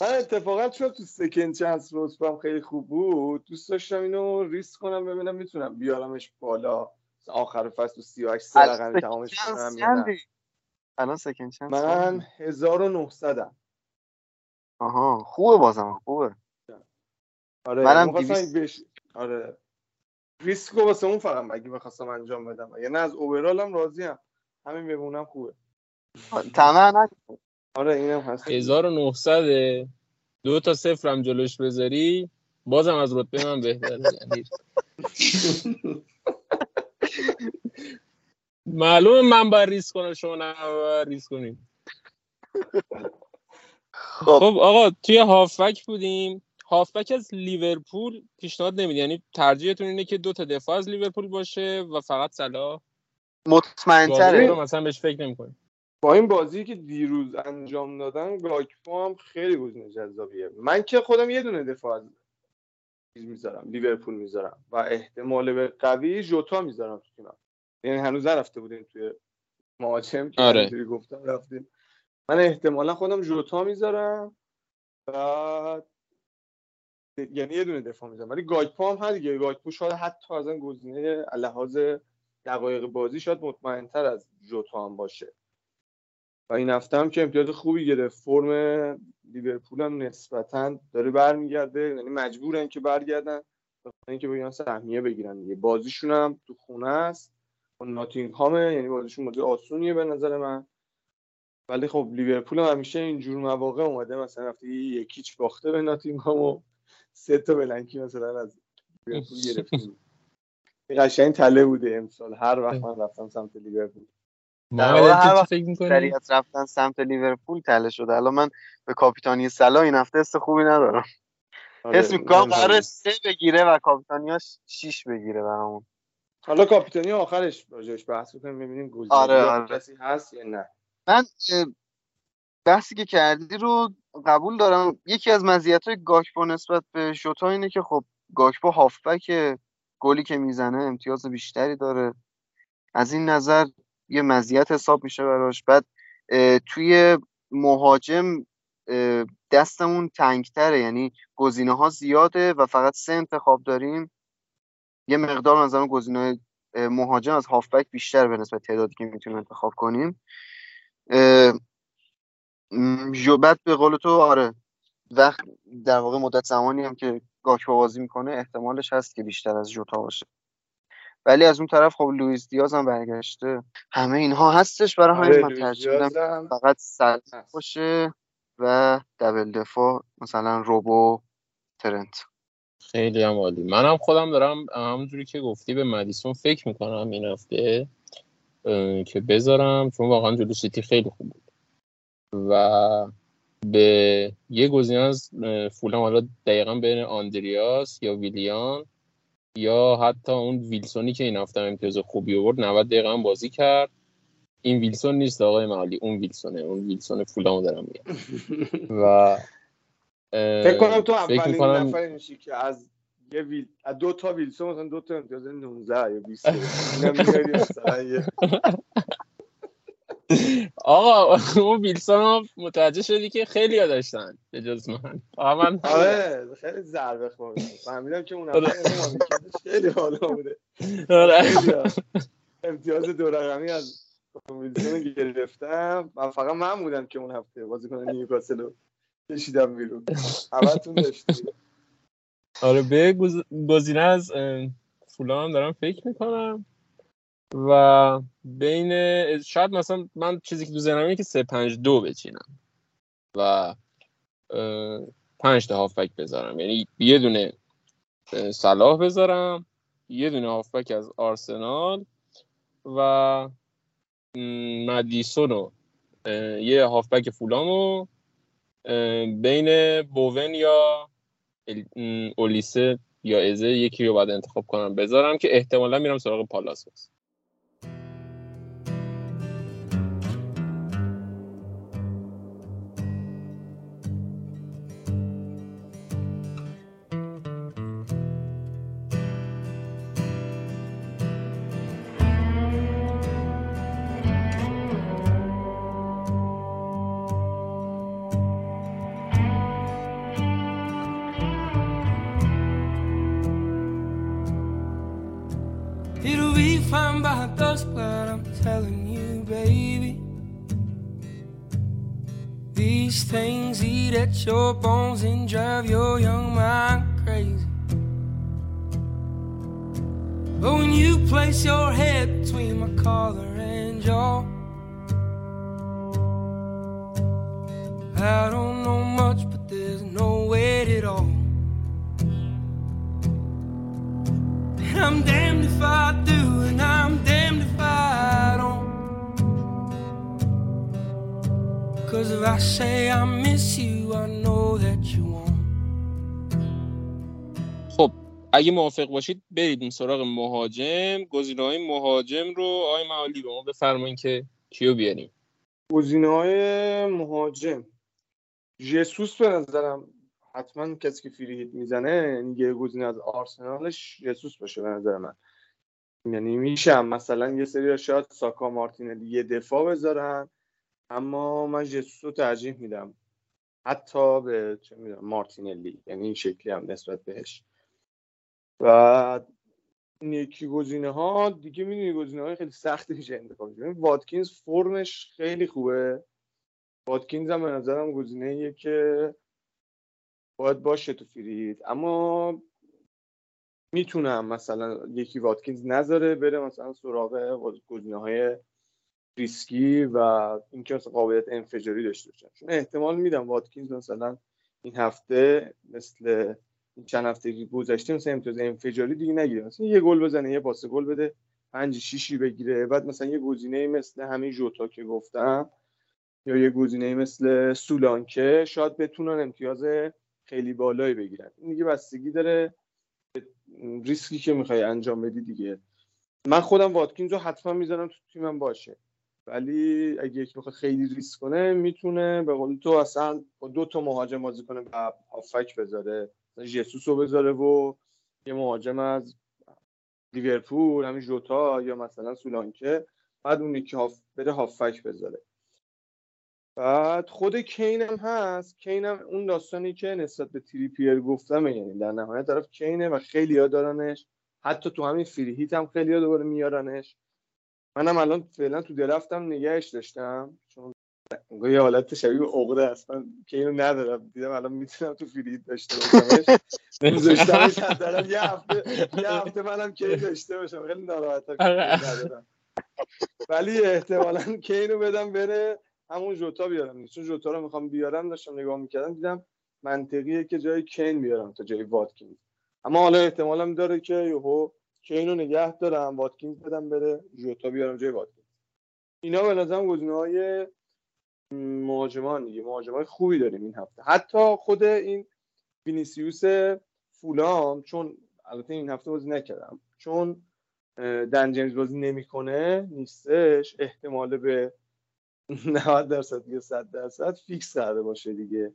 من اتفاقا چون تو second chance رتبم خیلی خوب بود دوست داشتم اینو ریسک کنم ببینم می‌تونم بیارمش بالا. آخر فصل تو 38 سه رقمی تمامش کنم الان second chance من 1900 ام آها خوبه بازم خوبه. آره منم بش... آره. ریسکو واسه اون فقط اگه بخواستم انجام بدم. یعنی از overall راضی ام همین بمونم خوبه. تمام آره اینم هست. 1900 دو تا صفر هم جلوش بذاری بازم از رتبه من بهتره یعنی. معلومه من باید ریسک کنم شما نه ریسک کنیم. خب. خب آقا توی هافبک بودیم. هافبک از لیورپول پیشنهاد نمیدی؟ یعنی ترجیحتون اینه که دو تا دفاع از لیورپول باشه و فقط صلاح؟ مطمئن‌تره. مثلا بهش فکر نمی‌کنی. با این بازی که دیروز انجام دادن گاکپو هم خیلی گزینه جذابیه. من که خودم یه دونه دفاع از می‌ذارم لیورپول می‌ذارم و احتمال به قوی جوتا می‌ذارم تو تیمم. یعنی هنوز نرفته بودیم توی مهاجم که آره. اینجوری گفتم رفتیم. من احتمالا خودم جوتا می‌ذارم. بعد یعنی یه دونه دفاع می‌ذارم. ولی گاکپو هم هست دیگه. گاکپو شاید حتی از این گزینه لحاظ دقایق بازی شاید مطمئنتر از جوتا هم باشه. و این هفته هم که امتیاز خوبی گرفت. فرم لیورپول هم نسبتا داره برمیگرده. یعنی مجبورن که برگردن. اینکه بگن سهمیه بگیرن دیگه. بازیشون هم تو خونه است. با ناتینگهامه یعنی بازیشون بازی آسونیه به نظر من. ولی خب لیورپول هم همیشه اینجور مواقع اومده مثلا رفته یکیچ باخته به ناتینگهام و سه تا بلنکی مثلا از لیورپول گرفتیم این قشنگ تله بوده امسال. هر وقت من رفتم سمت لیورپول. واقع هر وقت فکر رفتن سمت لیورپول تله شده. الان من به کاپیتانی سلا این هفته حس خوبی ندارم. آره، حس می‌کنم. قرار سه بگیره و کاپیتانیاش شیش بگیره برامون. حالا کاپیتانی آخرش راجعش بحث بکنیم ببینیم گزینه آره، آره. کسی هست یا نه. من بحثی که کردی رو قبول دارم. یکی از مزیت های گاکپو نسبت به شوتا اینه که خب گاکپو هافبک گلی که می‌زنه امتیاز بیشتری داره. از این نظر یه مزیت حساب میشه براش. بعد توی مهاجم دستمون تنگتره. یعنی گزینه ها زیاده و فقط سه انتخاب داریم. یه مقدار نظرم گزینه مهاجم از هافبک بیشتر به نسبت تعدادی که می‌تونیم انتخاب کنیم. بعد به قول تو آره وقت در واقع مدت زمانی هم که گاکپو بازی می‌کنه احتمالش هست که بیشتر از جوتا باشه. ولی از اون طرف خب لوئیس دیاز هم برگشته. همه اینها هستش برای همین. آره، من ترجیح میدم فقط هست. باشه و دبل دفاع مثلا روبو ترنت. خیلی هم عالی. منم خودم دارم همونجوری که گفتی به مدیسون فکر می‌کنم این هفته که بذارم چون واقعا جلو سیتی خیلی خوب بود. و به یه گزینه از اه، فولام حالا دقیقا بین آندریاس یا ویلیان یا حتی اون ویلسونی که این هفته امتیاز خوبی آورد 90 دقیقه هم بازی کرد. این ویلسون نیست آقای معالی اون ویلسونه. اون ویلسون فولامو دارم میگم. و فکر کنم تو اولین می‌کنم- نفری میشی که از یه ویل... از دو تا ویلسون مثلا دو تا امتیاز 19 یا 20 اینم میاری مثلا یه آقا اون ویلسون رو متوجه شدی که خیلی ها داشتن به جز من. آقا من آره خیلی ضربه خورد فهمیدم که اون آره. مالکیتش خیلی بالا بوده. آره. خیلی امتیاز دو رقمی از ویلسون گرفتم. و فقط من بودم که اون هفته بازیکن نیوکاسل رو کشیدم بیرون. همتون داشتید آره به گز- گزینه از فولام دارم فکر می‌کنم. و بین شاید مثلا من چیزی که تو ذهنم اینه که 3 5 2 بچینم. و پنج تا هافبک بذارم. یعنی یه دونه صلاح بذارم یه دونه هافبک از آرسنال و مدیسون و یه هافبک فولام و بین بوون یا اولیسه یا ازه یکی رو باید انتخاب کنم. بذارم که احتمالا میرم سراغ پالاس your bones and drive your young mind crazy. But when you place your head between my collar and jaw, I don't I say I miss you, I know that you won't. خب اگه موافق باشید برید سراغ مهاجم. گزینه های مهاجم رو آقای معالی به ما بفرمایید که کیو بیاریم. گزینه های مهاجم. جسوس به نظرم حتما کسی که فری هیت می‌زنه یعنی یه گزینه از آرسنالش جسوس باشه به نظر من. یعنی میشم مثلا یه سری شاید ساکا مارتینلی یه دفاع بذارن. اما من جسوس رو ترجیح میدم. حتی به چه می‌دونم مارتینلی. یعنی این شکلی هم نسبت بهش. و این یکی گزینه ها دیگه می‌دونی گزینه های خیلی سختی میشه انتخاب واتکینز فرمش خیلی خوبه. واتکینز هم به نظرم گزینه که باید باشه تو فریت اما می‌تونم مثلا یکی واتکینز نذاره بره مثلا سراغ گزینه های ریسکی و اینکه قابلیت انفجاری داشته باشن. چون احتمال میدم واتکینز مثلا این هفته مثل این چند هفته گذشته مثلا امتیاز انفجاری دیگه نگیره. مثلا یه گل بزنه یه پاس گل بده پنج شیشی بگیره. بعد مثلا یه گزینه مثل همین جوتا که گفتم یا یه گزینه مثل سولانکه شاید بتونن امتیاز خیلی بالایی بگیرن. این دیگه بستگی داره ریسکی که می‌خوای انجام بدی دیگه. من خودم واتکینز رو حتما می‌ذارم تو تیمم باشه. ولی اگه یکی بخواد خیلی ریسک کنه می‌تونه. به قول تو اصلا با دو تا مهاجم بازی کنه و هافبک بذاره جسوس رو بذاره و یه مهاجم از لیورپول همین جوتا یا مثلا سولانکه بعد اون یکی هاف بره هافبک بذاره. بعد خود کین هم هست. کین هم اون داستانی که نسبت به تریپیر گفتم یعنی در نهایت طرف کینه و خیلی ها دارنش. حتی تو همین فری هیت هم خیلی ها دوباره میارنش. منم الان فعلا تو درفتم نگهش داشتم. چون یه حالت شبیه عقده است. من که اینو ندارم. دیدم الان می‌تونم تو فرید داشته باشمش. گذاشتمش دارم یه هفته یه هفته منم کی داشته باشم. خیلی ناراحتم ندارم. ولی احتمالا کینو بدم بره همون جوتا بیارم. چون جوتا رو می‌خوام بیارم داشتم نگاه می‌کردم دیدم منطقیه که جای کین بیارم تا جای واتکینز. اما حالا احتمالم داره که یهو کین رو نگه دارم واتکینز بدم بره جوتا بیارم جای واتکینز. اینا به نظرم گزینه های مهاجمان دیگه مهاجمای خوبی داریم این هفته. حتی خود این وینیسیوس فولام چون البته این هفته بازی نکردم چون دن جیمز بازی نمی‌کنه نیستش احتمال به 90 درصد یا 100 درصد فیکس کرده باشه دیگه.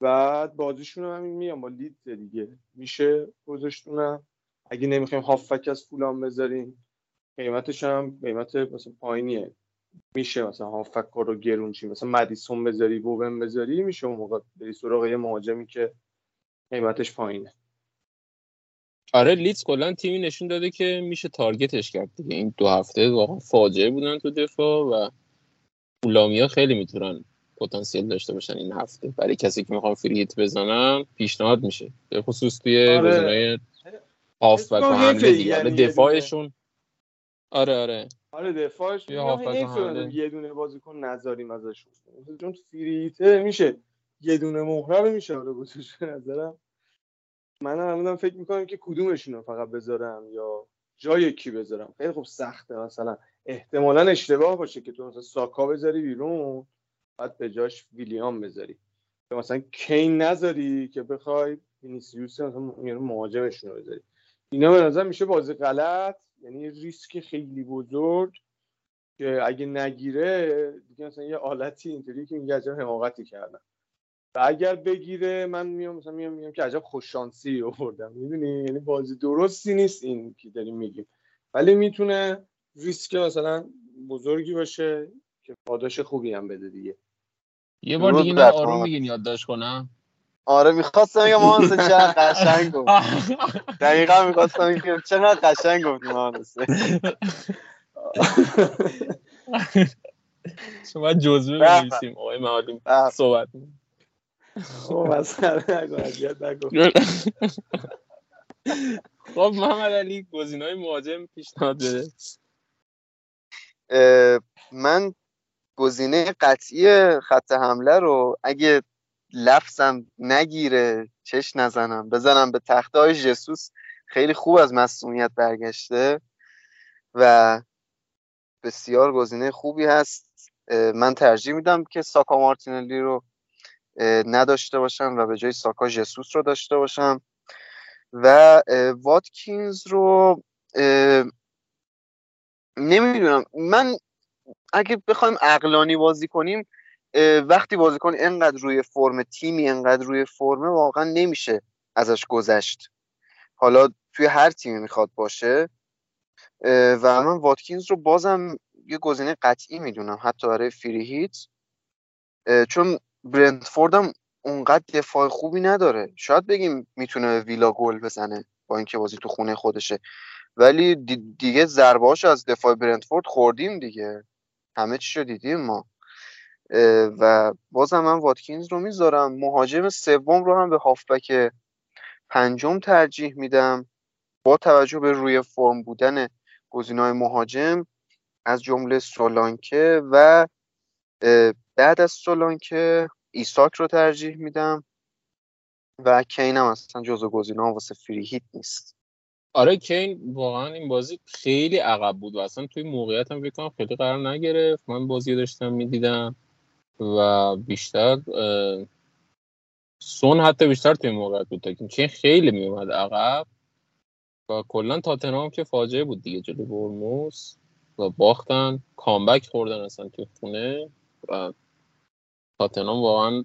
بعد بازیشون هم میام با لیدز دیگه. میشه گذاشتشونم. اگه نمی‌خوایم هافبک از فولام بذاریم قیمتش هم قیمت مثلا پایینیه. میشه مثلا هافبک رو گرون چی؟ مثلا مدیسون بذاری بوئن بذاری میشه اون موقع بری سراغ یه مهاجمی که قیمتش پایینه. آره لیدز کلا تیمی نشون داده که میشه target ش کرد دیگه. این دو هفته واقعا فاجعه بودن تو دفاع و فولامیا خیلی می‌تونن پتانسیل داشته باشن این هفته. برای کسی که می‌خوان فریت بزنن پیشنهاد میشه. به خصوص توی آره. و حمله دیگه یعنی دفاعشون. آره آره. آره دفاعش یه دونه بازیکن نذاریم ازشون چون فریته میشه. یه دونه مهره میشه آره به نظرم. من الان فکر می‌کنم که کدومشون رو فقط بذارم یا جای کی بذارم. خیلی خوب سخته. مثلا احتمالا اشتباه باشه که تو مثلا ساکا بذاری بیرون بعد به جاش ویلیام بذاری. مثلا کین نذاری که بخوای وینیسیوس مثلا مهاجمشون رو بذاری. اینا به نظر میشه بازی غلط. یعنی ریسک خیلی بزرگ که اگه نگیره دیگه مثلا یه آلتی اینطوری که میگه عجب حماقتی کردن. و اگر بگیره من میام مثلا میام میام که عجب خوش شانسی آوردم. می‌دونی؟ یعنی بازی درستی نیست این که داریم میگیم. ولی می‌تونه ریسک مثلا بزرگی باشه که پاداش خوبی هم بده دیگه. یه بار دیگه نه آروم. میگین یادداشت کنم. آره می‌خواستم بگم مانسه چقدر قشنگ گفت. دقیقا می‌خواستم بگم چقدر قشنگ گفت مانسه شما جزوه به به. بنویسیم آقای معلوم به. صحبت خب خب محمد علی گزینه های مهاجم پیشنهاد بده. من گزینه قطعی خط حمله رو اگه لفظم نگیره چش نزنم بزنم به تخته. های جسوس خیلی خوب از مصومیت برگشته و بسیار گزینه خوبی هست. من ترجیح میدم که ساکا مارتینلی رو نداشته باشم و به جای ساکا جسوس رو داشته باشم. و واتکینز رو نمی‌دونم. من اگه بخوایم اقلانی بازی کنیم وقتی بازیکن انقدر روی فرم تیمی انقدر روی فرمه واقعا نمیشه ازش گذشت. حالا توی هر تیمی می‌خواد باشه. و من واتکینز رو بازم یه گزینه قطعی می‌دونم حتی برای فری هیت. چون برنتفورد هم اونقدر دفاع خوبی نداره. شاید بگیم می‌تونه ویلا گل بزنه با اینکه بازی تو خونه خودشه. ولی دیگه ضربهاش از دفاع برنتفورد خوردیم دیگه. همه چی رو دیدیم ما. و بازم من واتکینز رو می‌ذارم. مهاجم سوم رو هم به هافبک پنجم ترجیح میدم. با توجه به روی فرم بودن گزینه‌های مهاجم از جمله سولانکه و بعد از سولانکه ایساک رو ترجیح میدم. و کین هم اصلا جزو گزینه واسه فری هیت نیست. آره کین واقعا این بازی خیلی عقب بود و اصلا توی موقعیت هم فکر خیلی قرار نگرفت. من بازی داشتم می‌دیدم. و بیشتر سون حتی بیشتر توی موقعیت بود تا کین خیلی میومد عقب و کلا تاتنهام که فاجعه بود دیگه جلوی برموس و باختن. کامبک خوردن اصلا توی خونه و تاتنهام واقعا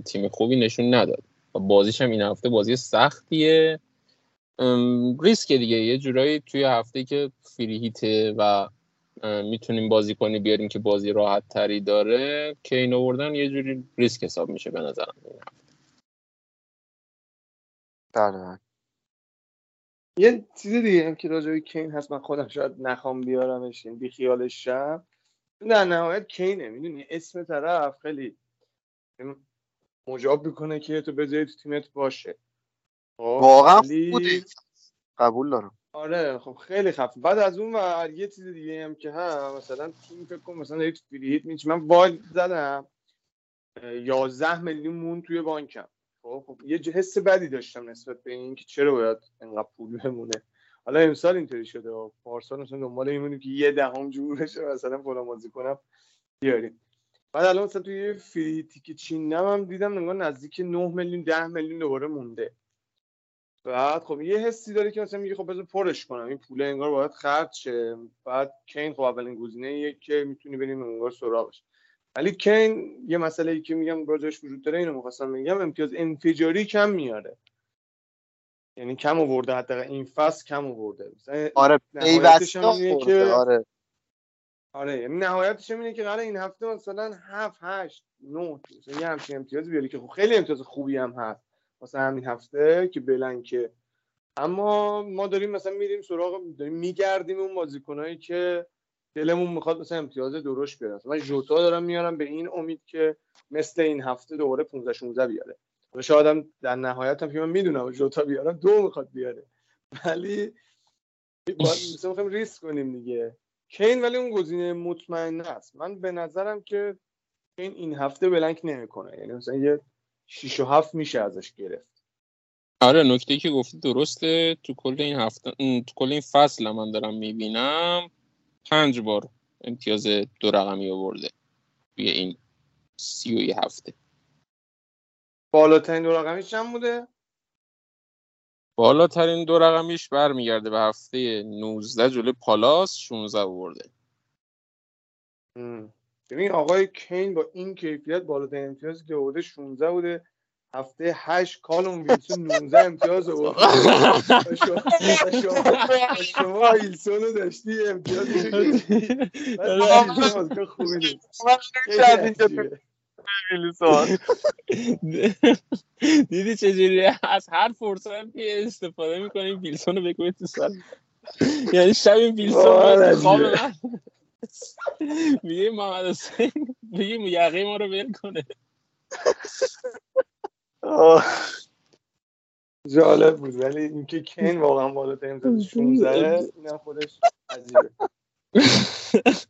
تیم خوبی نشون نداد. و بازیش هم این هفته بازی سختیه. ریسک دیگه. یه جورایی توی هفته که فریهیته و می‌تونیم بازی کنی بیاریم که بازی راحت تری داره. کین آوردن یه جوری ریسک حساب میشه به نظرم. بله یه چیز دیگه هم که راجع کین هست من خودم شاید نخوام بیارمش این بی خیالش شم. در نهایت کینه می‌دونی؟ اسم طرف خیلی مجاب می‌کنه که تو بذاری تو تیمت باشه. خب، واقعا قبول دارم. آره خب خیلی خفن بعد از اون و یه چیز دیگه هم که هم مثلا تیم فکر کن مثلا یک فری هیت من وایلد زدم. 11 میلیون مون توی بانکم. خب خب یه حس بدی داشتم نسبت به این که چرا باید انقدر پول بمونه. حالا امسال اینطوری شده. و پارسال مثلا دنبال این که یه دهم جور بشه مثلا فلان بازی کنم. بیاریم. بعد الان مثلا توی فریتی که چینم هم دیدم نگاه نزدیک 9 میلیون 10 میلیون دوباره مونده. بعد خب یه حسی داره که مثلا میگه خب بذار پرش کنم. این پول انگار باید خرج شه. بعد کین خب اولین گزینه که می‌تونی بریم انگار سراغش. ولی کین یه مسئله ای که میگم راجعش وجود داره اینو می‌خواستم میگم امتیاز انفجاری کم میاره. یعنی کم آورده حتی این فصل کم آورده. آره پیوسته که آره. آره یعنی نهایتش اینه که قرار این هفته مثلا 7 8 9 مثلا یه همچین امتیازی بیاری که خب خیلی امتیاز خوبی هم هست. واسه همین هفته که بلنکه اما ما داریم مثلا میریم سراغ داریم میگردیم اون بازیکنایی که دلمون می‌خواد مثلا امتیاز درشت بیاره من جوتا دارم میارم به این امید که مثل این هفته دوباره 15 16 بیاره. و شاید در نهایت هم که من می‌دونم جوتا بیارم دو می‌خواد بیاره. ولی مثلا می‌خوایم ریسک کنیم دیگه. کین ولی اون گزینه مطمئن است. من به نظرم که کین این هفته بلنک نمی‌کنه. یعنی مثلا یه 6 و 7 میشه ازش گرفت. آره نکته که گفتی درسته. تو کل این هفته تو کل این فصل من دارم می‌بینم پنج بار امتیاز دو رقمی آورده توی این سی و هفته. بالاترین دو رقمی چند بوده؟ بالاترین دو رقمیش برمیگرده به هفته 19 جلوی پالاس 16 آورده. ببین آقای کین با این کیفیت بالاترین امتیازی که آورده 16 بوده. هفته 8 کالوم ویلسون 19 امتیاز آورده شما ویلسون رو داشتی امتیاز خوبی دیدی چجوری از هر فرصتی استفاده می‌کنیم ویلسون رو بکنید تو سر. یعنی شب ویلسون خواب من. میگه محمد حسین میگه یقه ما رو ول کنه. جالب بود ولی اینکه کین واقعا بالا امتیاز 16 اینم خودش عجیبه.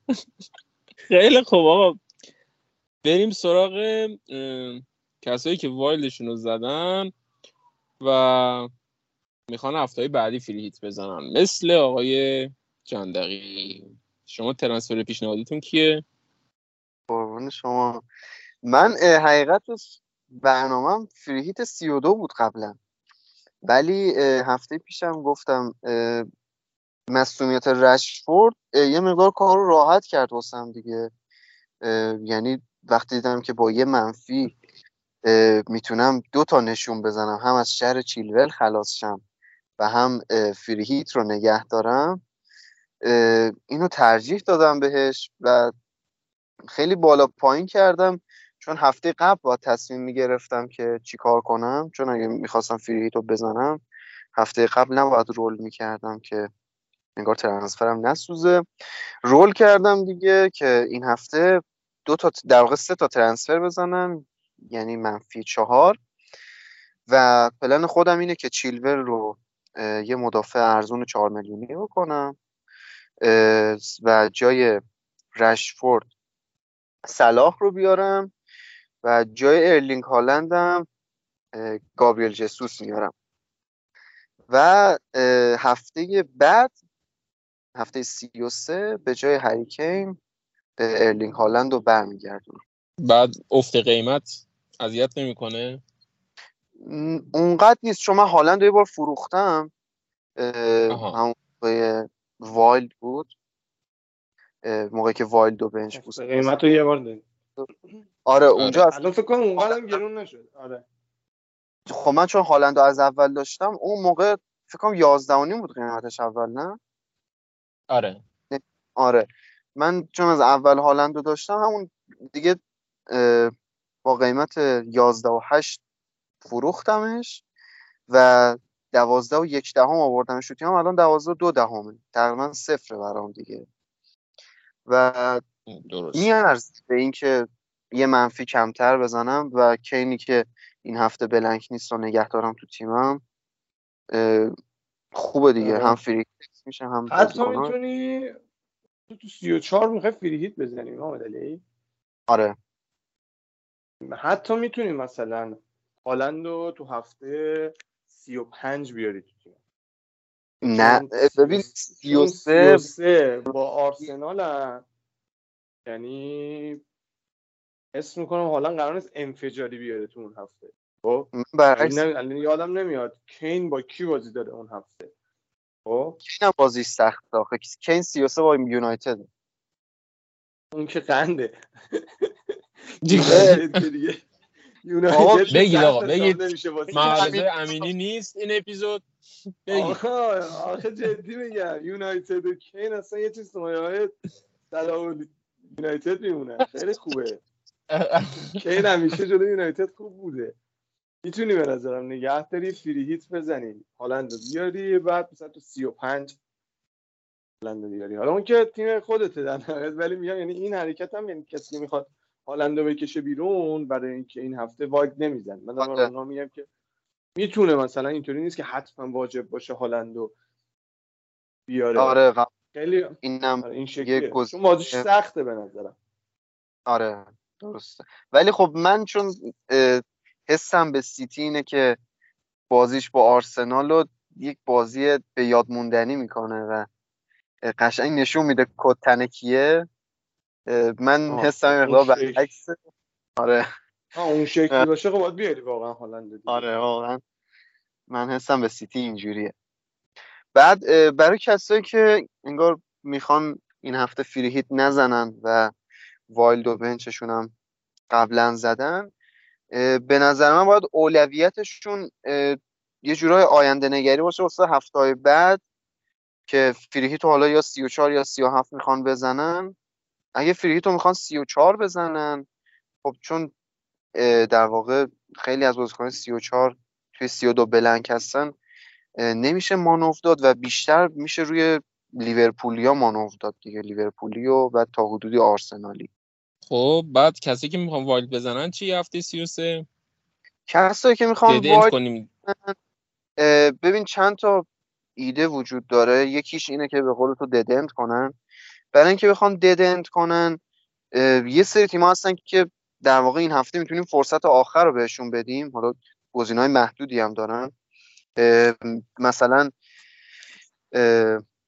خیلی خوب آقا. بریم سراغ کسایی که وایلدشون رو زدن و می‌خوان هفته بعدی فری هیت بزنن. مثل آقای جندقی. شما ترنسفر پیشنهادیتون کیه؟ قربون شما. من حقیقت برنامهم فری هیت 32 بود قبلا ولی هفته پیشم گفتم مصومیت رشفورد یه مقدار کار رو راحت کرد واسم دیگه. یعنی وقتی دیدم که با یه منفی می‌تونم دو تا نشون بزنم هم از شهر چیلول خلاص شم و هم اه، فری هیت رو نگه دارم. اینو ترجیح دادم بهش و خیلی بالا پایین کردم چون هفته قبل با تصمیم می‌گرفتم که چیکار کنم. چون اگه می‌خواستم فری رو بزنم هفته قبل نباید رول می‌کردم که انگار ترنسفرم نسوزه. رول کردم دیگه که این هفته دو تا در واقع سه تا ترنسفر بزنم یعنی منفی چهار. و پلن خودم اینه که چیلور رو یه مدافع ارزون چهار میلیونی بکنم. و جای رشفورد صلاح رو بیارم و جای ارلینگ هالندم گابریل جسوس میارم. و هفته بعد هفته سی و سه به جای هری کین ارلینگ هالند رو برمیگردونم. بعد افت قیمت اذیت نمی‌کنه؟ اونقدر نیست چون من هالند رو یه بار فروختم. همون wild بود. موقعی که wild و bench بود قیمت رو یه بار داریم. آره اونجا از الان فکر کنم اونقدر گرون نشد. آره. خب من چون هالند رو از اول داشتم اون موقع فکر کنم 11 و نیم بود قیمتش اول نه؟ آره. آره. من چون از اول هالند رو داشتم همون دیگه با قیمت 11 و 8 فروختمش و دوازده و یک دهم آوردمش تو تیمم الان دوازده و دو دهمه. تقریبا صفره برام دیگه. و درست. میارزه به اینکه یه منفی کمتر بزنم و کینی که این هفته بلنک نیست رو نگه دارم تو تیمم خوبه دیگه. آره. هم فری میشه هم حتی. می‌تونی تو تو 34 می‌خوای فری هیت بزنی محمد علی. آره. حتی می‌تونی مثلا هالند رو تو هفته 35 بیاری تو تیم. نه ببین سی و سه 33 با آرسنال هم. یعنی اسم می‌کنم حالا قرار نیست انفجاری بیاره تو اون هفته. خب؟ من یعنی برعکس یادم نمیاد کین با کی بازی داره اون هفته. خب؟ کین بازی سخت آخه. کین سی و سه با یونایتد. اون که قنده. دیگه. یونایتد بگید آقا، بگید. امینی نیست این اپیزود. آقا آخه جدی میگم. یونایتد و کین اصلا یه چیز مایه های یونایتد میمونه. خیلی خوبه. کین همیشه جلو یونایتد خوب بوده. می‌تونی به نظرم نگه داری فری هیت بزنی. هالند رو بیاری بعد مثلا تو 35 هالند رو بیاری. حالا اون که تیم خودته در نهایت ولی میگم یعنی این حرکت هم یعنی کسی می‌خواد هالند رو بکشه بیرون برای اینکه این هفته واید نمیزن من دارم آره. میگم که می‌تونه مثلا اینطوری نیست که حتما واجب باشه هالند رو بیاره. آره قبل خیلی اینم آره، این یه شکلیه. گز- چون بازیش سخته به نظرم. آره درسته. ولی خب من چون حسم به سیتی اینه که بازیش با آرسنال رو یک بازی به یاد موندنی می‌کنه و قشنگ نشون میده کد تنکیه اه، من آه، حسم شکل. برعکس آره. اون شکلی باشه خب باید بیاری واقعا هالند. آره واقعا. من حسم به سیتی اینجوریه. بعد برای کسایی که انگار می‌خوان این هفته فری هیت نزنن و وایلد و بنچشون هم قبلا زدن به نظر من باید اولویتشون یه جورای آینده نگری باشه واسه هفته بعد که فری تو حالا یا 34 یا 37 می‌خوان بزنن. اگه فری رو می‌خوان 34 بزنن. خب چون در واقع خیلی از بازیکن 34 توی 32 بلنک هستن نمیشه مانوف داد و بیشتر میشه روی لیورپولیا مانوف داد دیگه. لیورپولی و و تا حدودی آرسنالی. خب بعد کسی که می‌خوان wild بزنن چی هفته 33 کسایی که می‌خوان wild کنیم. ببین چند تا ایده وجود داره. یکیش اینه که به قول تو dead end کنن. برای اینکه بخوان dead end کنن یه سری تیم‌ها هستن که در واقع این هفته می‌تونیم فرصت آخر رو بهشون بدیم. حالا گزینه‌های محدودی هم دارن. مثلا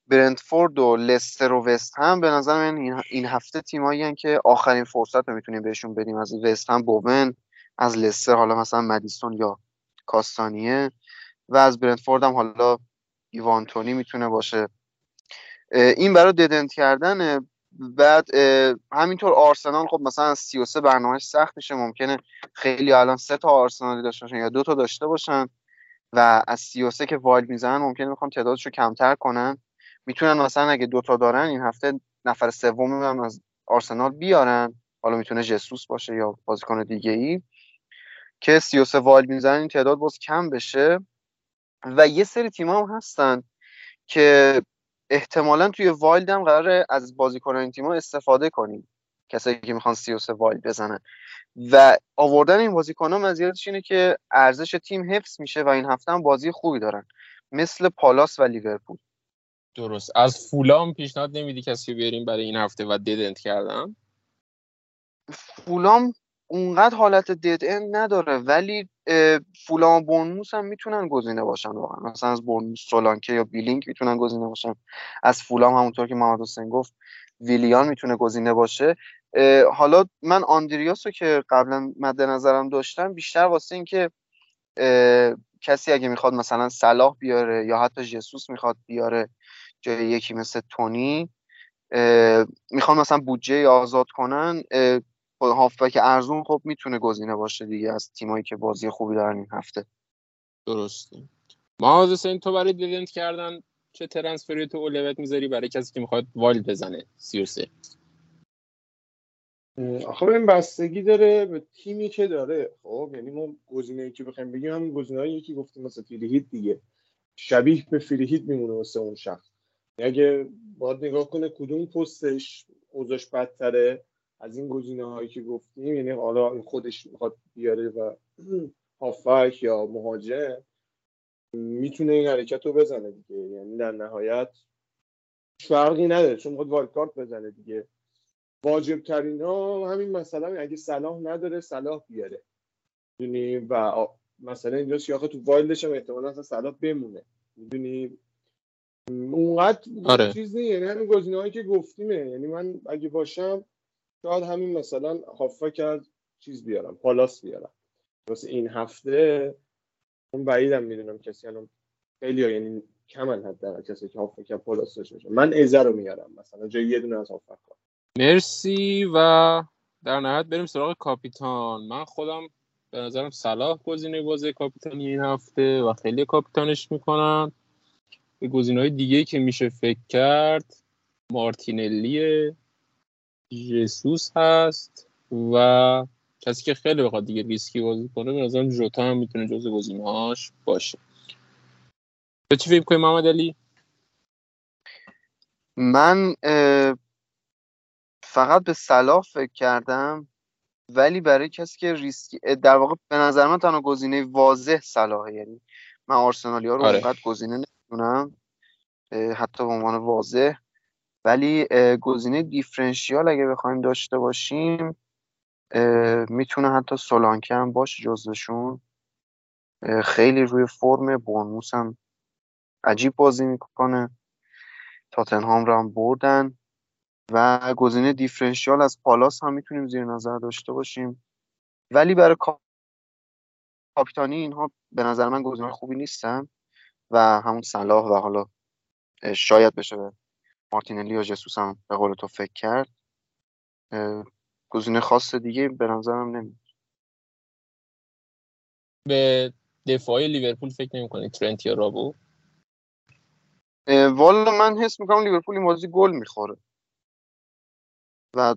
برنتفورد و لستر و وست هم به نظر من این- هفته تیمایی که آخرین فرصت رو می‌تونیم بهشون بدیم. از وست هم بوون از لستر حالا مثلا مدیسون یا کاستانیه و از برنتفورد هم حالا ایوانتونی می‌تونه باشه. این برای ددنت کردن بعد همینطور آرسنال خب مثلا از 33 برنامهش سخت میشه. ممکنه خیلی الان سه تا آرسنالی داشته باشن یا دو تا داشته باشن و از 33 که wild می‌زنن ممکنه می‌خوام تعدادش رو کمتر کنن. می‌تونن مثلا اگه دوتا دارن این هفته نفر سوم هم از آرسنال بیارن. حالا می‌تونه جسوس باشه یا بازیکن دیگه ای که 33 wild می‌زنن این تعداد باز کم بشه. و یه سری تیم هم هستن که احتمالا توی wild هم قراره از بازیکنان این تیم‌ها استفاده کنیم. کسایی که می‌خوان 33 wild بزنن. و آوردن این بازیکن‌ها مزیتش اینه که ارزش تیم حفظ میشه و این هفته هم بازی خوبی دارن. مثل پالاس و لیورپول. درست. از فولام پیشنهاد نمیدی کسی رو بیاریم برای این هفته و dead end کردم فولام اونقدر حالت dead end نداره. ولی و بورنموث هم می‌تونن گزینه باشن واقعا. مثلا از بورنموث سولانکه یا بیلینگ می‌تونن گزینه باشن. از فولام همونطور که محمد حسین گفت ویلیان می‌تونه گزینه باشه. حالا من آندریاس که قبلا مد نظرم داشتم بیشتر واسه اینکه کسی اگه می‌خواد مثلا صلاح بیاره یا حتی جسوس می‌خواد بیاره جای یکی مثل تونی می‌خوان مثلا بودجه آزاد کنن خب هافبک ارزون خب می‌تونه گزینه باشه دیگه از تیمایی که بازی خوبی دارن این هفته. درسته. محمد حسین تو برای dead end کردن چه transfer ی تو اولویت می‌ذاری برای کسی که می‌خواد wild بزنه؟ 33 آخه این بستگی داره به تیمی که داره. خب یعنی ما گزینه‌ای که بخوایم بگیم همین گزینه‌هایی که گفتیم مثلا free hit دیگه. شبیه به free hit میمونه واسه اون شخص. اگه باید نگاه کنه کدوم پستش اوضاعش بدتره از این گزینه هایی که گفتیم یعنی حالا خودش می‌خواد بیاره و هافبک یا مهاجم می‌تونه این حرکت رو بزنه دیگه. یعنی در نهایت فرقی نداره چون می‌خواد wild card بزنه دیگه. واجب ترین ها همین مثلا اگه صلاح نداره صلاح بیاره. می‌دونی؟ و مثلا اینجاست که آخه تو wild ش هم احتمالا اصلا صلاح بمونه. می‌دونی؟ اونقدر آره. چیز نیست. یعنی همین گزینه هایی که گفتیمه. یعنی من اگه باشم شاید همین مثلا هافک از چیز بیارم پالاس بیارم. واسه این هفته اون بعیدم می‌دونم کسی الان خیلی یعنی کمن حداقل کسی که هافک از پالاس داشته من ازه رو میارم مثلا جای یه دونه از هافک ها مرسی و در نهایت بریم سراغ کاپیتان. من خودم به نظرم صلاح گزینه بازی کاپیتانی این هفته و خیلی کاپیتانش می‌کنن. به گزینه های دیگه که میشه فکر کرد مارتینلی ژسوس هست و کسی که خیلی بخواد دیگه ریسکی بازی کنه به نظرم جوتا هم می‌تونه جزو گزینه هاش باشه. به چی فکر کنی محمد علی؟ من فقط به صلاح فکر کردم ولی برای کسی که ریسکی در واقع به نظر من تنها گزینه واضح صلاحه یعنی من آرسنالی ها رو آره. گزینه نمی‌دونم حتی به عنوان واضح. ولی گزینه دیفرنشیال اگه بخوایم داشته باشیم می‌تونه حتی سولانکه هم باشه جزوشون. خیلی روی فرم برنموس هم عجیب بازی می‌کنه. تاتنهام رو هم بردن. و گزینه دیفرنشیال از پالاس هم می‌تونیم زیر نظر داشته باشیم. ولی برای کا- کاپیتانی اینها به نظر من گزینه خوبی نیستن. و همون صلاح و حالا شاید بشه مارتینلی یا جسوس هم به قول تو فکر کرد. گزینه خاص دیگه به نظرم نمی به دفاعی لیورپول فکر نمی‌کنی ترنت یا رابو؟ والا من حس می‌کنم لیورپول این بازی گل می‌خوره. و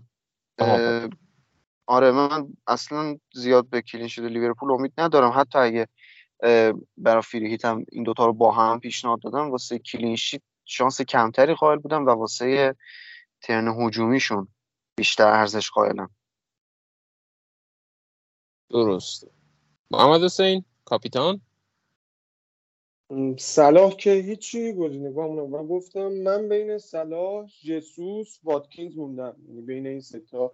آره من اصلا زیاد به کلین شده لیورپول امید ندارم. حتی اگه برای فریهیت هم این دوتا رو با هم پیشنهاد دادم واسه کلین شیت شانس کمتری قائل بودم و واسه ترن هجومیشون بیشتر ارزش قائلم. درسته محمد حسین کاپیتان؟ صلاح که هیچی گزینه من گفتم من بین صلاح جسوس واتکینز موندم. یعنی بین این سه تا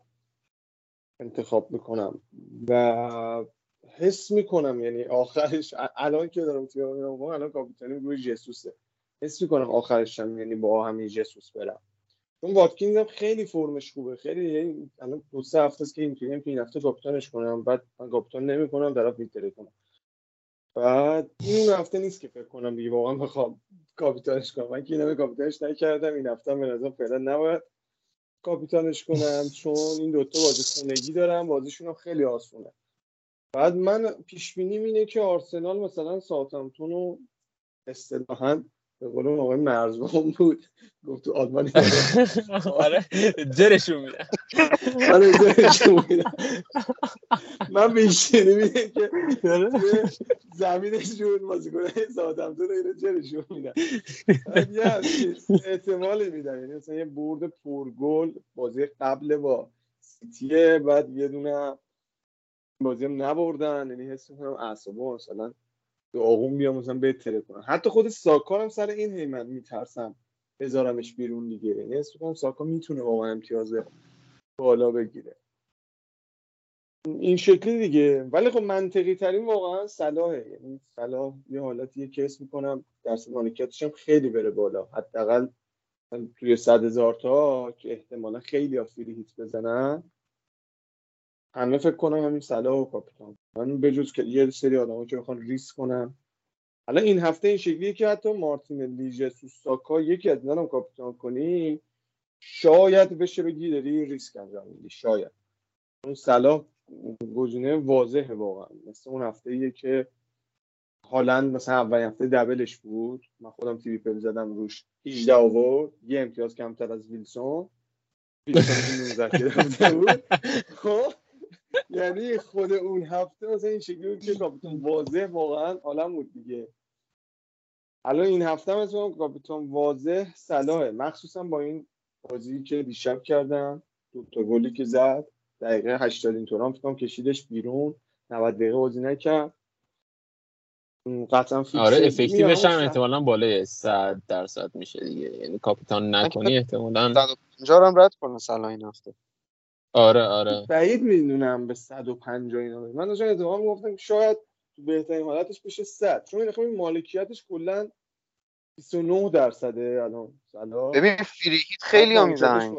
انتخاب می‌کنم. و حس می‌کنم یعنی آخرش الان که دارم میرم الان کاپیتانی روی جسوسه. حس می‌کنم آخرش هم یعنی با همین جسوس برم. چون واتکینز هم خیلی فرمش خوبه. خیلی یعنی الان دو سه هفته است که که این هفته کاپیتانش کنم. بعد من کاپیتان نمی‌کنم طرف میتره کنم. بعد این هفته نیست که فکر کنم دیگه واقعا بخوام کاپیتانش کنم. من که این همه کاپیتانش نکردم این هفته به نظرم فعلا نباید کاپیتانش کنم. چون این دوتا بازی خونگی دارم بازیشون هم خیلی آسونه. بعد من پیش بینیم اینه که آرسنال مثلا ساوثهمپتون رو اصطلاحا به قول آقای مرزبان بود. گفت تو آلمانی آره جرشون میدن. آره جرشون میدن. من بیشتری میده که توی زمینشون بازیکن ساوثهمپتون اینا جرشون میدن. بعد یه همچین احتمالی میدن. یعنی مثلا یه برد پرگل بازی قبل با سیتیه بعد یه دونه بازی هم نبردن. یعنی حس می‌کنم اعصابا مثلا داغون بیام مثلا بهتره کنم حتی خود ساکا هم سر این هی من میترسم بذارمش بیرون دیگه. یعنی می‌کنم ساکا می‌تونه واقعا امتیاز بالا بگیره. این شکلی دیگه. ولی خب منطقی ترین واقعا صلاحه. یعنی صلاح یه حالتیه که حس می‌کنم درصد مالکیتش هم خیلی بره بالا. حداقل توی صد هزار تا که احتمالا خیلی فری هیت بزنن همه فکر کنم همین صلاح و کاپیتان. من به جز که یه سری آدم که بخوان ریسک کنن. حالا این هفته این شکلیه که حتی مارتین لیژه ساکا یکی از اینا کاپیتان کنی شاید بشه بگی داری ریسک انجام میدی شاید. اون صلاح گزینه واضحه واقعا. مثل اون هفته ایه که هالند مثلا اول هفته دبلش بود. من خودم تریپل زدم روش. 18 آورد. یه امتیاز کمتر از ویلسون. ویلسون 19 گرفته بود. خب؟ یعنی خود اون هفته مثلا این شکلی بود که کاپیتان واضح واقعا عالم بود دیگه. الان این هفته هم اسمم کاپیتان واضح صلاحه. مخصوصا با این بازی که دیشب کردم دو تا گلی که زد دقیقه 80 اینطور هم فکرم کشیدش بیرون. 90 دقیقه بازی نکرد. قطعا آره افکتیوش هم احتمالا بالای 100 درصد میشه دیگه. یعنی کاپیتان نکنی احتمالا. 150 هم رد کنه سلا این هفته. آره آره. بعید می‌دونم به 150 اینا من داشتم اتفاقا می‌گفتم که شاید تو بهترین حالتش بشه 100 چون این خیلی مالکیتش کلا 29 درصده الان. سلا ببین فریهیت خیلی ها می‌زنن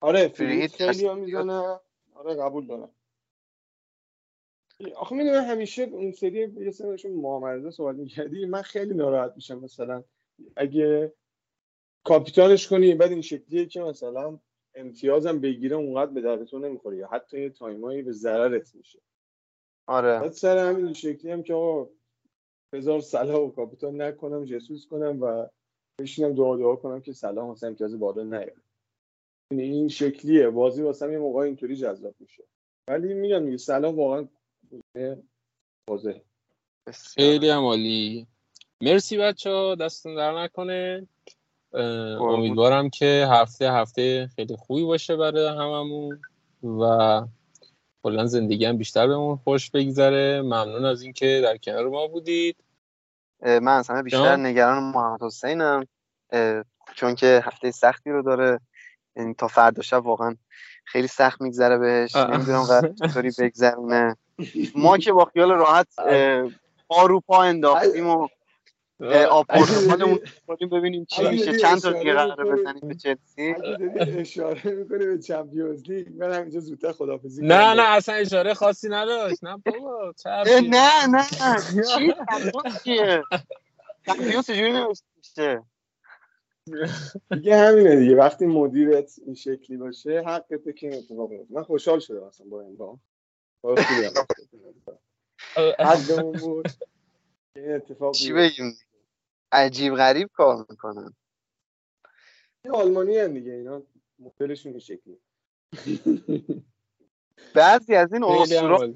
آره فریهیت خیلی ها می‌زنه. آره قبول دارم. آخه می‌دونم همیشه اون سری یه سری معامله صحبت می‌کردی من خیلی ناراحت میشم مثلا. اگه کاپیتانش کنی بعد این شکلیه که مثلا امتیازم بگیره اونقدر به دردتون نمی‌خوره یا حتی یه تایمایی به ضررت میشه. آره. بعد سر همین شکلی هم که آقا بذار صلاح و کاپیتان نکنم جسوس کنم و بشینم دعا دعا کنم که صلاح مثلا امتیاز بالا نیاره یعنی این شکلیه. بازی واسه یه موقع اینطوری جذاب میشه. ولی میگم دیگه صلاح واقعا واضحه. خیلی هم عالی مرسی بچه ها دستون در نکنه. امیدوارم که هفته هفته خیلی خوبی باشه برای هممون و کلا زندگی هم بیشتر بهمون خوش بگذره. ممنون از اینکه در کنار ما بودید. من اصلا بیشتر نگران محمد حسینم. چون که هفته سختی رو داره. یعنی تا فردا شب واقعا خیلی سخت میگذره بهش. نمی‌دونم قرار چطوری بگذرونه. ما که با خیال راحت پا رو پا انداختیم و آپورتمانمون کنیم ببینیم چی میشه. چند تا دیگه قراره بزنیم به چلسی؟ اشاره می‌کنه به چمپیونز لیگ. من همینجا زودتر خدافظی نه نه اصلا اشاره خاصی نداشت. نه بابا نه نه. چی؟ چیه؟ چمپیونز چجوری نوشته؟ دیگه همینه دیگه. وقتی مدیرت این شکلی باشه حقته که این اتفاق میفته من خوشحال شدم اصلا با این با حقمون بود این اتفاق چی بگیم؟ عجیب غریب کار می‌کنن. آلمانی هم دیگه اینا مدلشون این شکلی بعضی از این اسطورا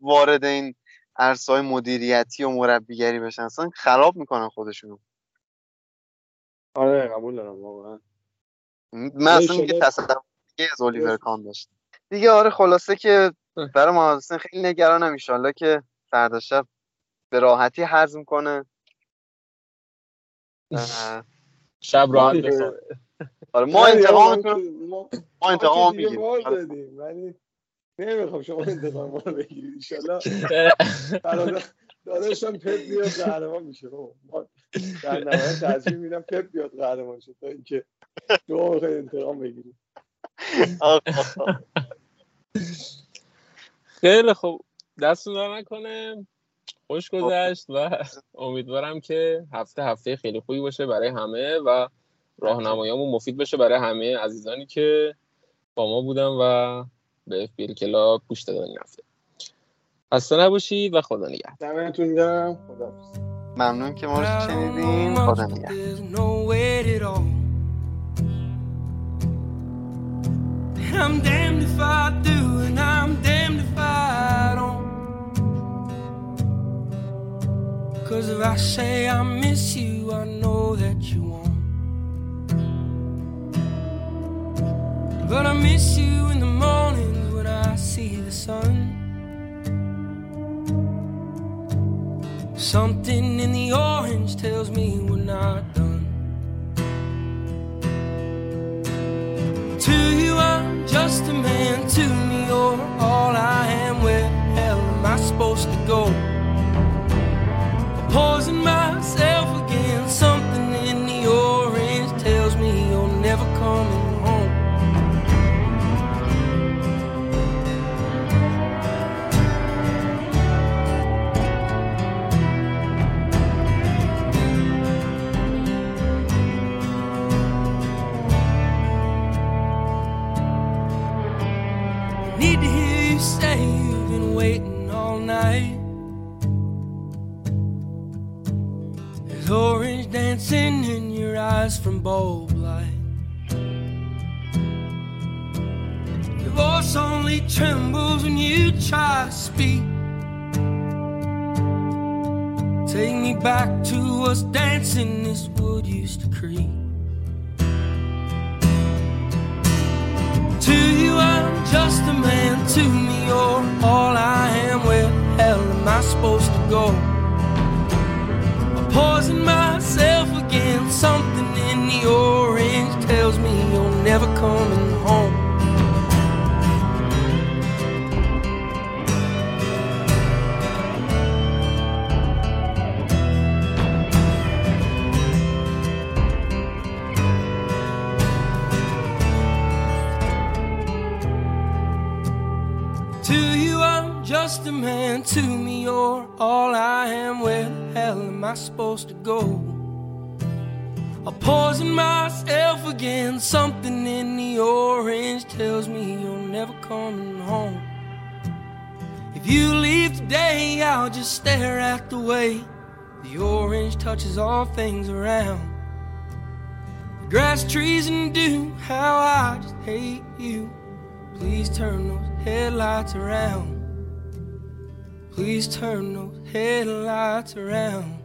وارد این عرصه‌های مدیریتی و مربیگری بشن. اصلا خراب می‌کنن خودشونو. آره قبول دارم واقعا. من اصلا میگه تصور از الیور کان داشت دیگه آره خلاصه که برای محمد خیلی نگرانم ان که فردا شب به راحتی هضم کنه. شب راحت بخوابه آره. ما انتقام ما انتقام می‌گیریم. ولی نمی‌خوام شما انتقام ما بگیرید ان داداشم پپ بیاد قهرمان میشه. ما در نهایت ترجیح میدم پپ بیاد قهرمان شه تا اینکه دو موقع انتقام بگیریم. خیلی خوب. دستون نکنه. خوش گذشت و امیدوارم که هفته هفته خیلی خوبی باشه برای همه و راهنماییامون مفید بشه برای همه عزیزانی که با ما بودن و به اف بی کلاب گوش دادن این هفته. خسته نباشید و خدا نگهدار. دمتون گرم. خداحافظ. ممنون که ما رو شنیدین. خدا نگهدار. There's no way at all. And I'm damned if I do, and I'm damned Cause if I say I miss you, I know that you won't. But I miss you in the mornings when I see the sun. Something in the orange tells me we're not done. To you, I'm just a man. To me, you're all I am. Where hell am I supposed to go? Poison myself from bulb light. Your voice only trembles when you try to speak. Take me back to us dancing this wood used to creep. To you, I'm just a man. To me, you're all I am. Where hell am I supposed to go? I poison myself coming home. To you, I'm just a man. To me, you're all I am. Where the hell am I supposed to go? I poison myself again. Something in the orange tells me you're never coming home. If you leave today, I'll just stare at the way the orange touches all things around. The grass, trees, and dew. How I just hate you. Please turn those headlights around. Please turn those headlights around.